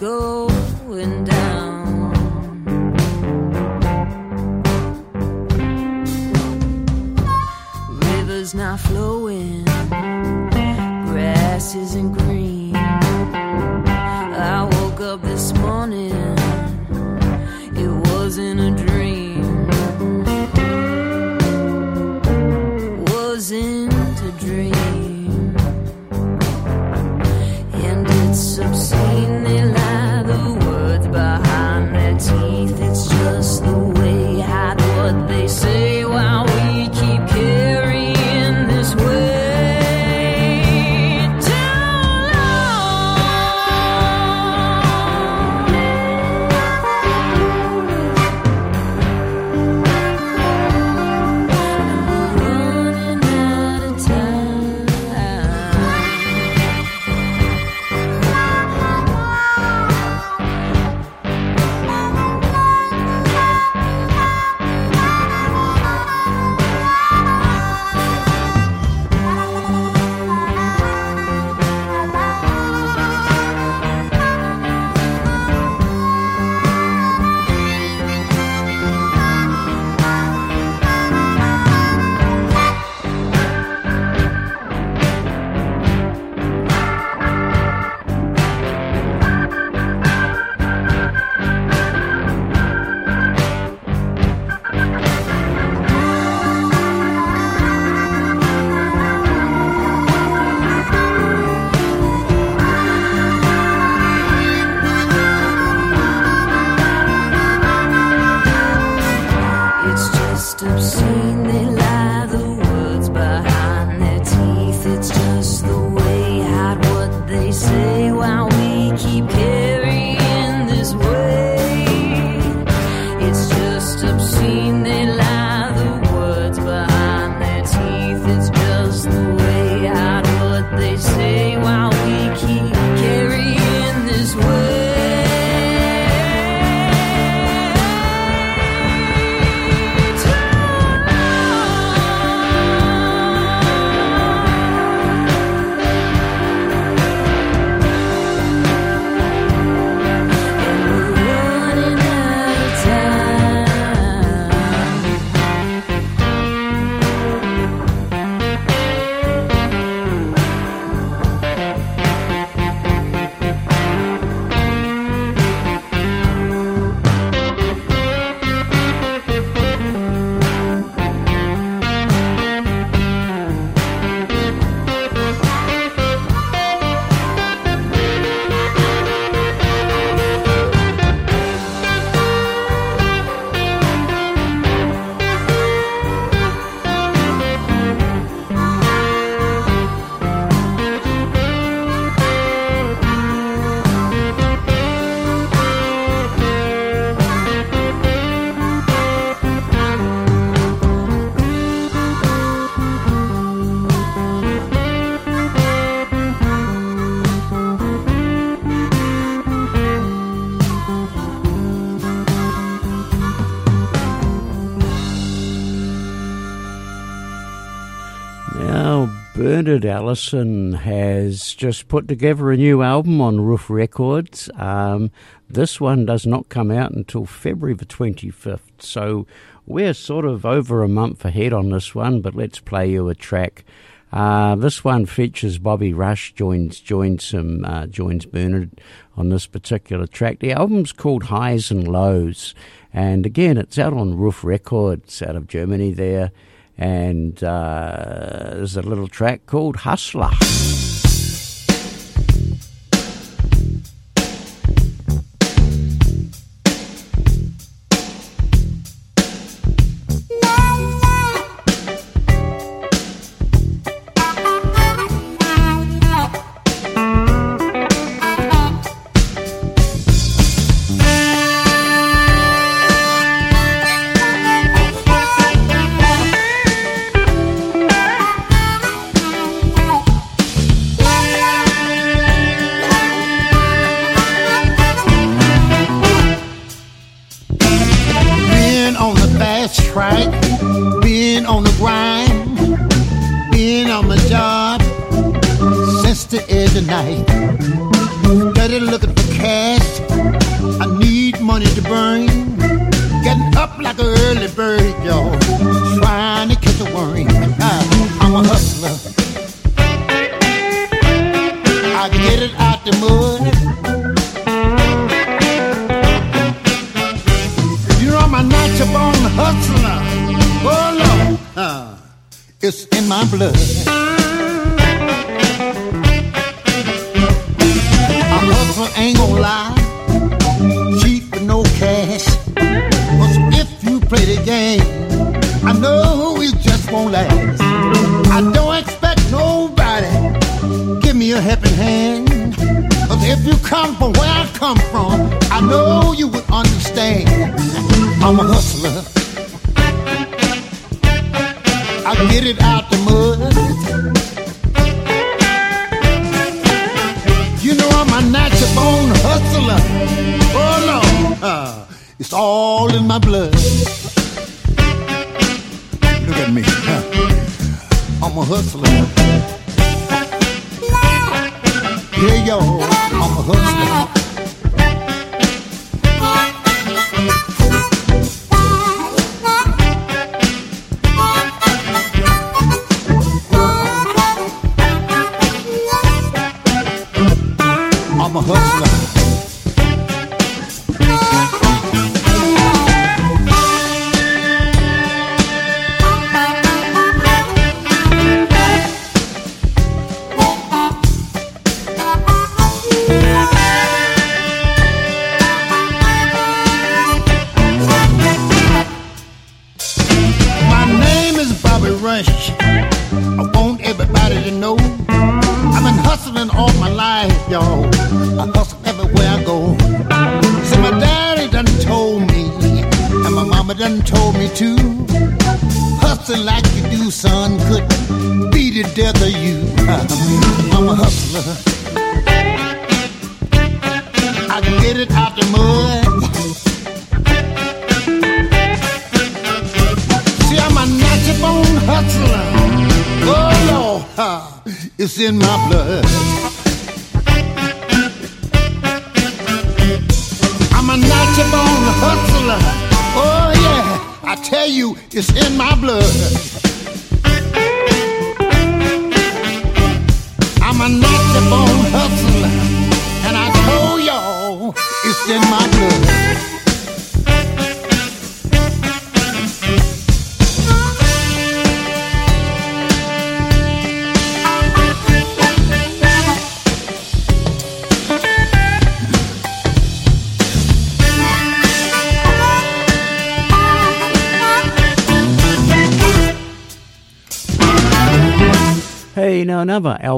What's Now, Bernard Allison has just put together a new album on Ruf Records. Um, this one does not come out until February the 25th, so we're sort of over a month ahead on this one, but let's play you a track. Uh, this one features Bobby Rush joins joins him uh, joins Bernard on this particular track. The album's called Highs and Lows, and again, it's out on Ruf Records out of Germany there. And uh, there's a little track called Hustler. Been on the grind, been on the job since the edge of night. Steady looking for cash, I need money to burn. Getting up like an early bird, yo, trying to catch a worm. I'm a hustler. I get it out the mud. You know I'm a natural born hustler. It's in my blood. I'm a hustler ain't gonna lie, cheat with no cash. If you play the game, I know it just won't last. I don't expect nobody give me a helping hand. If you come from where I come from, I know you would understand. I'm a hustler. I get it out the mud. You know I'm a natural born hustler. Oh Lord, uh, it's all in my blood. Look at me. huh. I'm a hustler. Yeah, yo, I'm a hustler.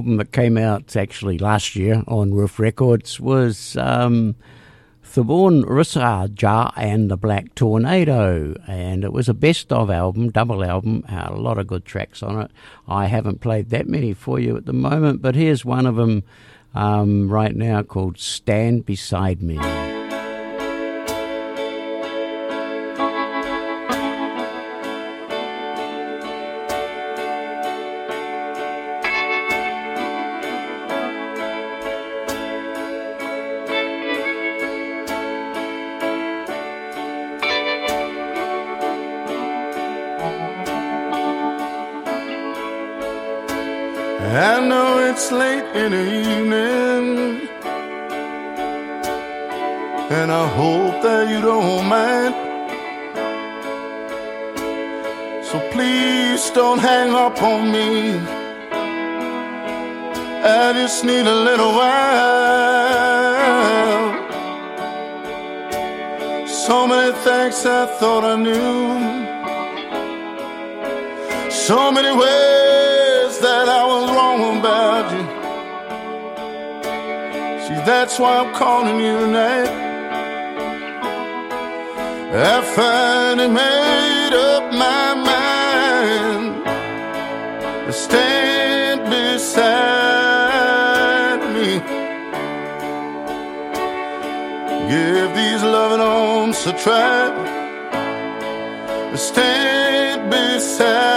Album that came out actually last year on Ruf Records was um, Thorbjørn Risager and the Black Tornado, and it was a best of album, double album, a lot of good tracks on it. I haven't played that many for you at the moment, but here's one of them um, right now called Stand Beside Me. In the evening, and I hope that you don't mind. So please don't hang up on me. I just need a little while. So many things I thought I knew. So many ways that's why I'm calling you tonight. I finally made up my mind to stand beside me. Give these loving arms a try. Stand beside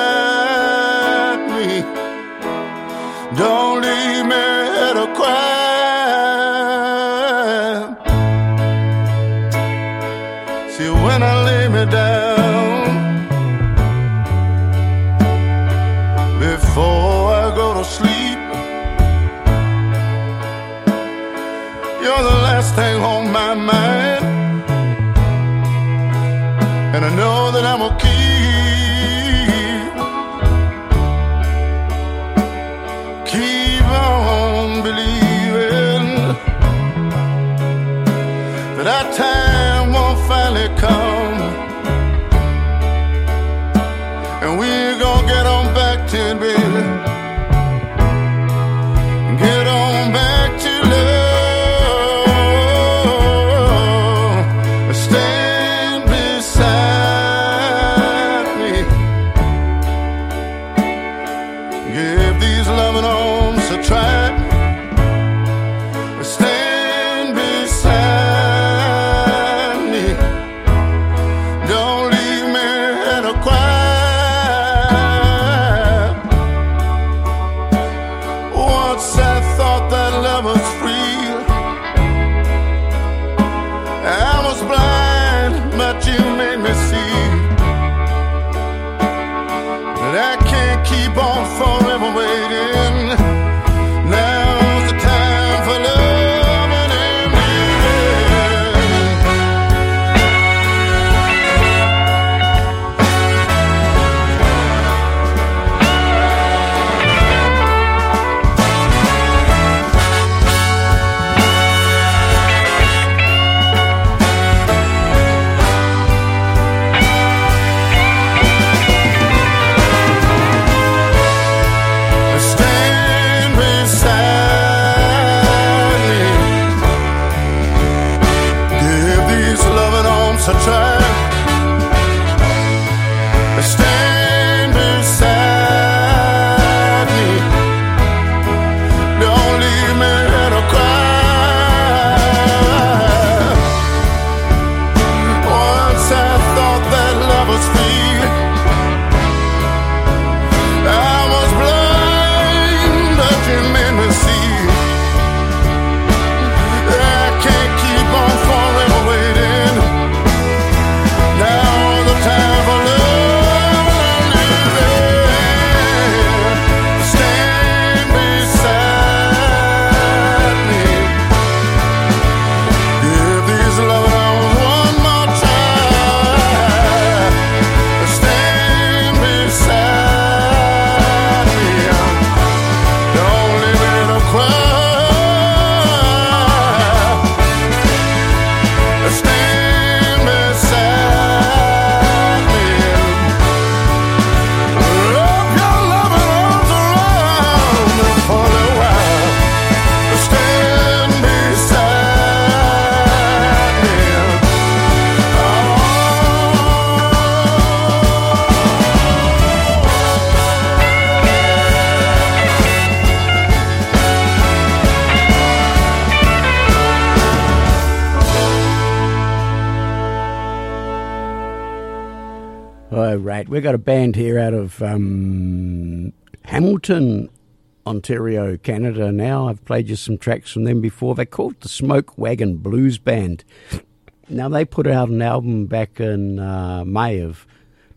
got a band here out of um, Hamilton, Ontario, Canada. Now I've played you some tracks from them before. They're called the Smoke Wagon Blues Band. Now they put out an album back in uh, May of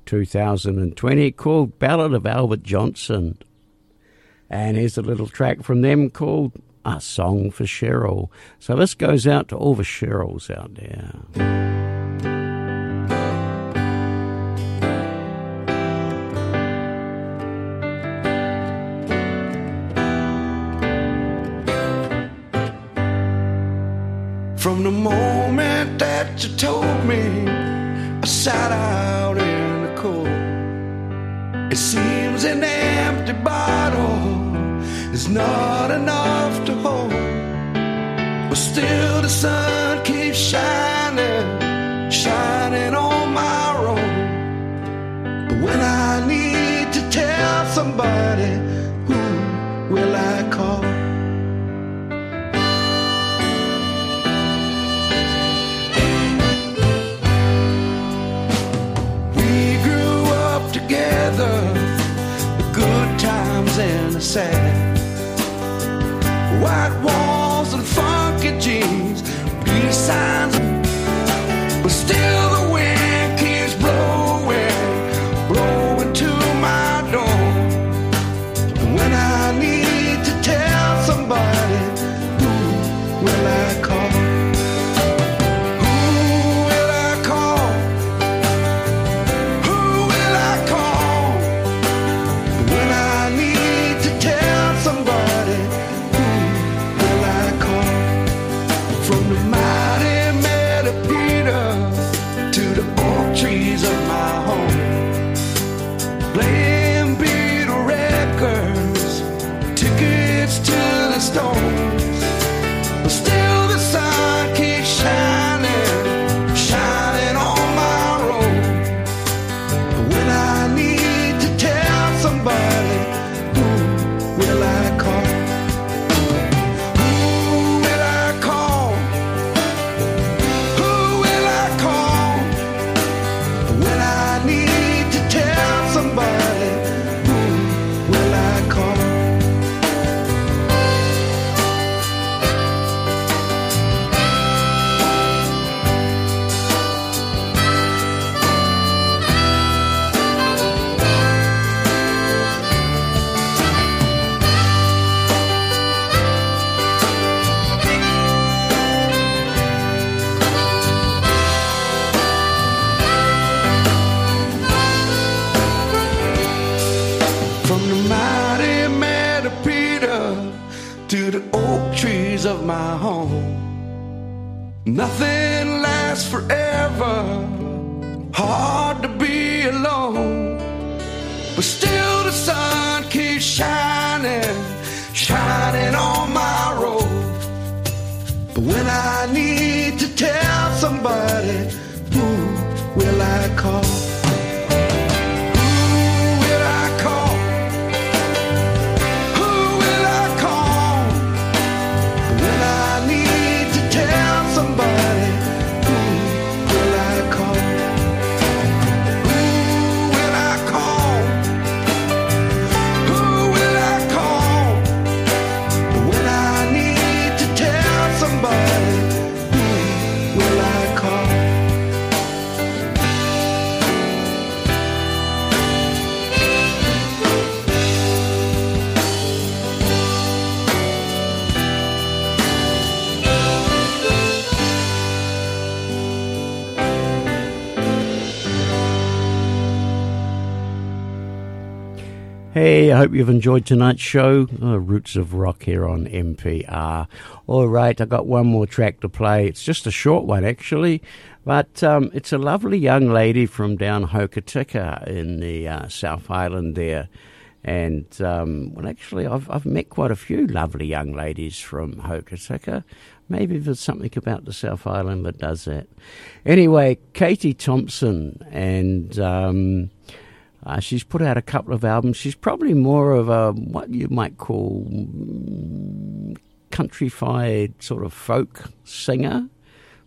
2020 called Ballad of Albert Johnson. And here's a little track from them called A Song for Cheryl. So this goes out to all the Cheryls out there. The moment that you told me, I sat out in the cold. It seems an empty bottle is not enough to hold. But still, the sun keeps shining, sad. White walls and funky jeans, peace signs, but still hope you've enjoyed tonight's show. Uh, Roots of Rock here on MPR. All right, I've got one more track to play. It's just a short one, actually, but um, it's a lovely young lady from down Hokitika in the uh, South Island there. And um, well, actually, I've I've met quite a few lovely young ladies from Hokitika. Maybe there's something about the South Island that does that. Anyway, Katie Thompson and. Um, uh, she's put out a couple of albums. She's probably more of a what you might call mm, countrified sort of folk singer,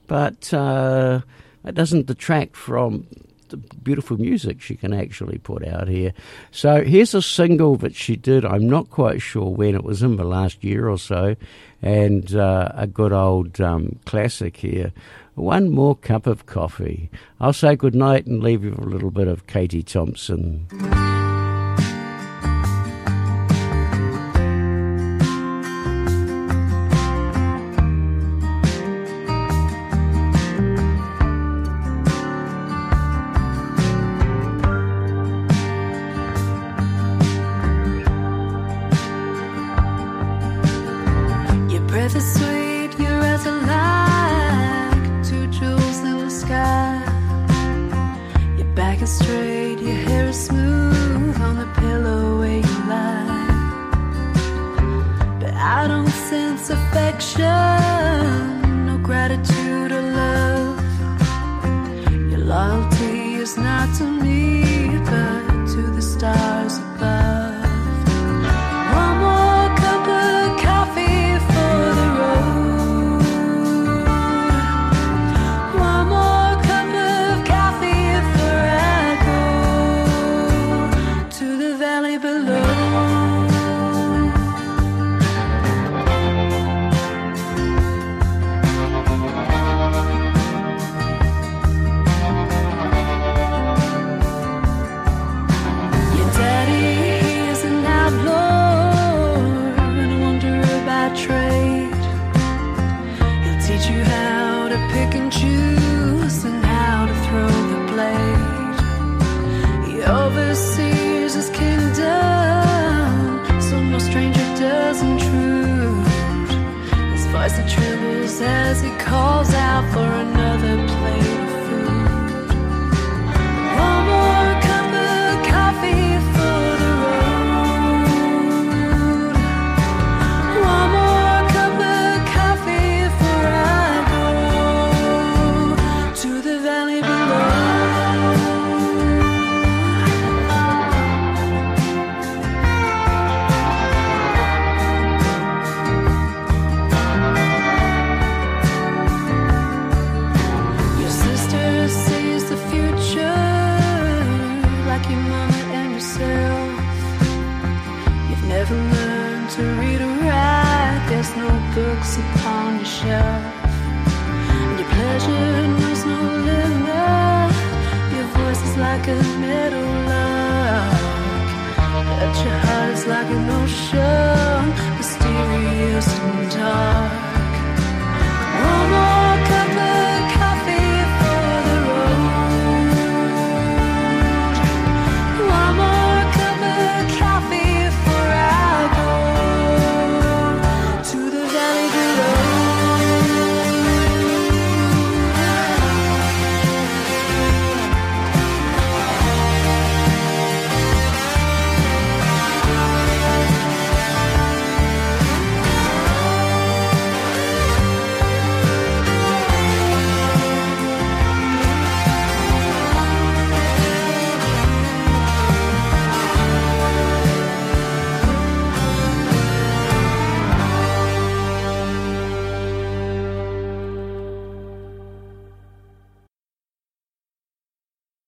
but uh, it doesn't detract from the beautiful music she can actually put out here. So here's a single that she did. I'm not quite sure when it was in the last year or so, and uh, a good old um, classic here. One more cup of coffee. I'll say good night and leave you with a little bit of Katie Thompson.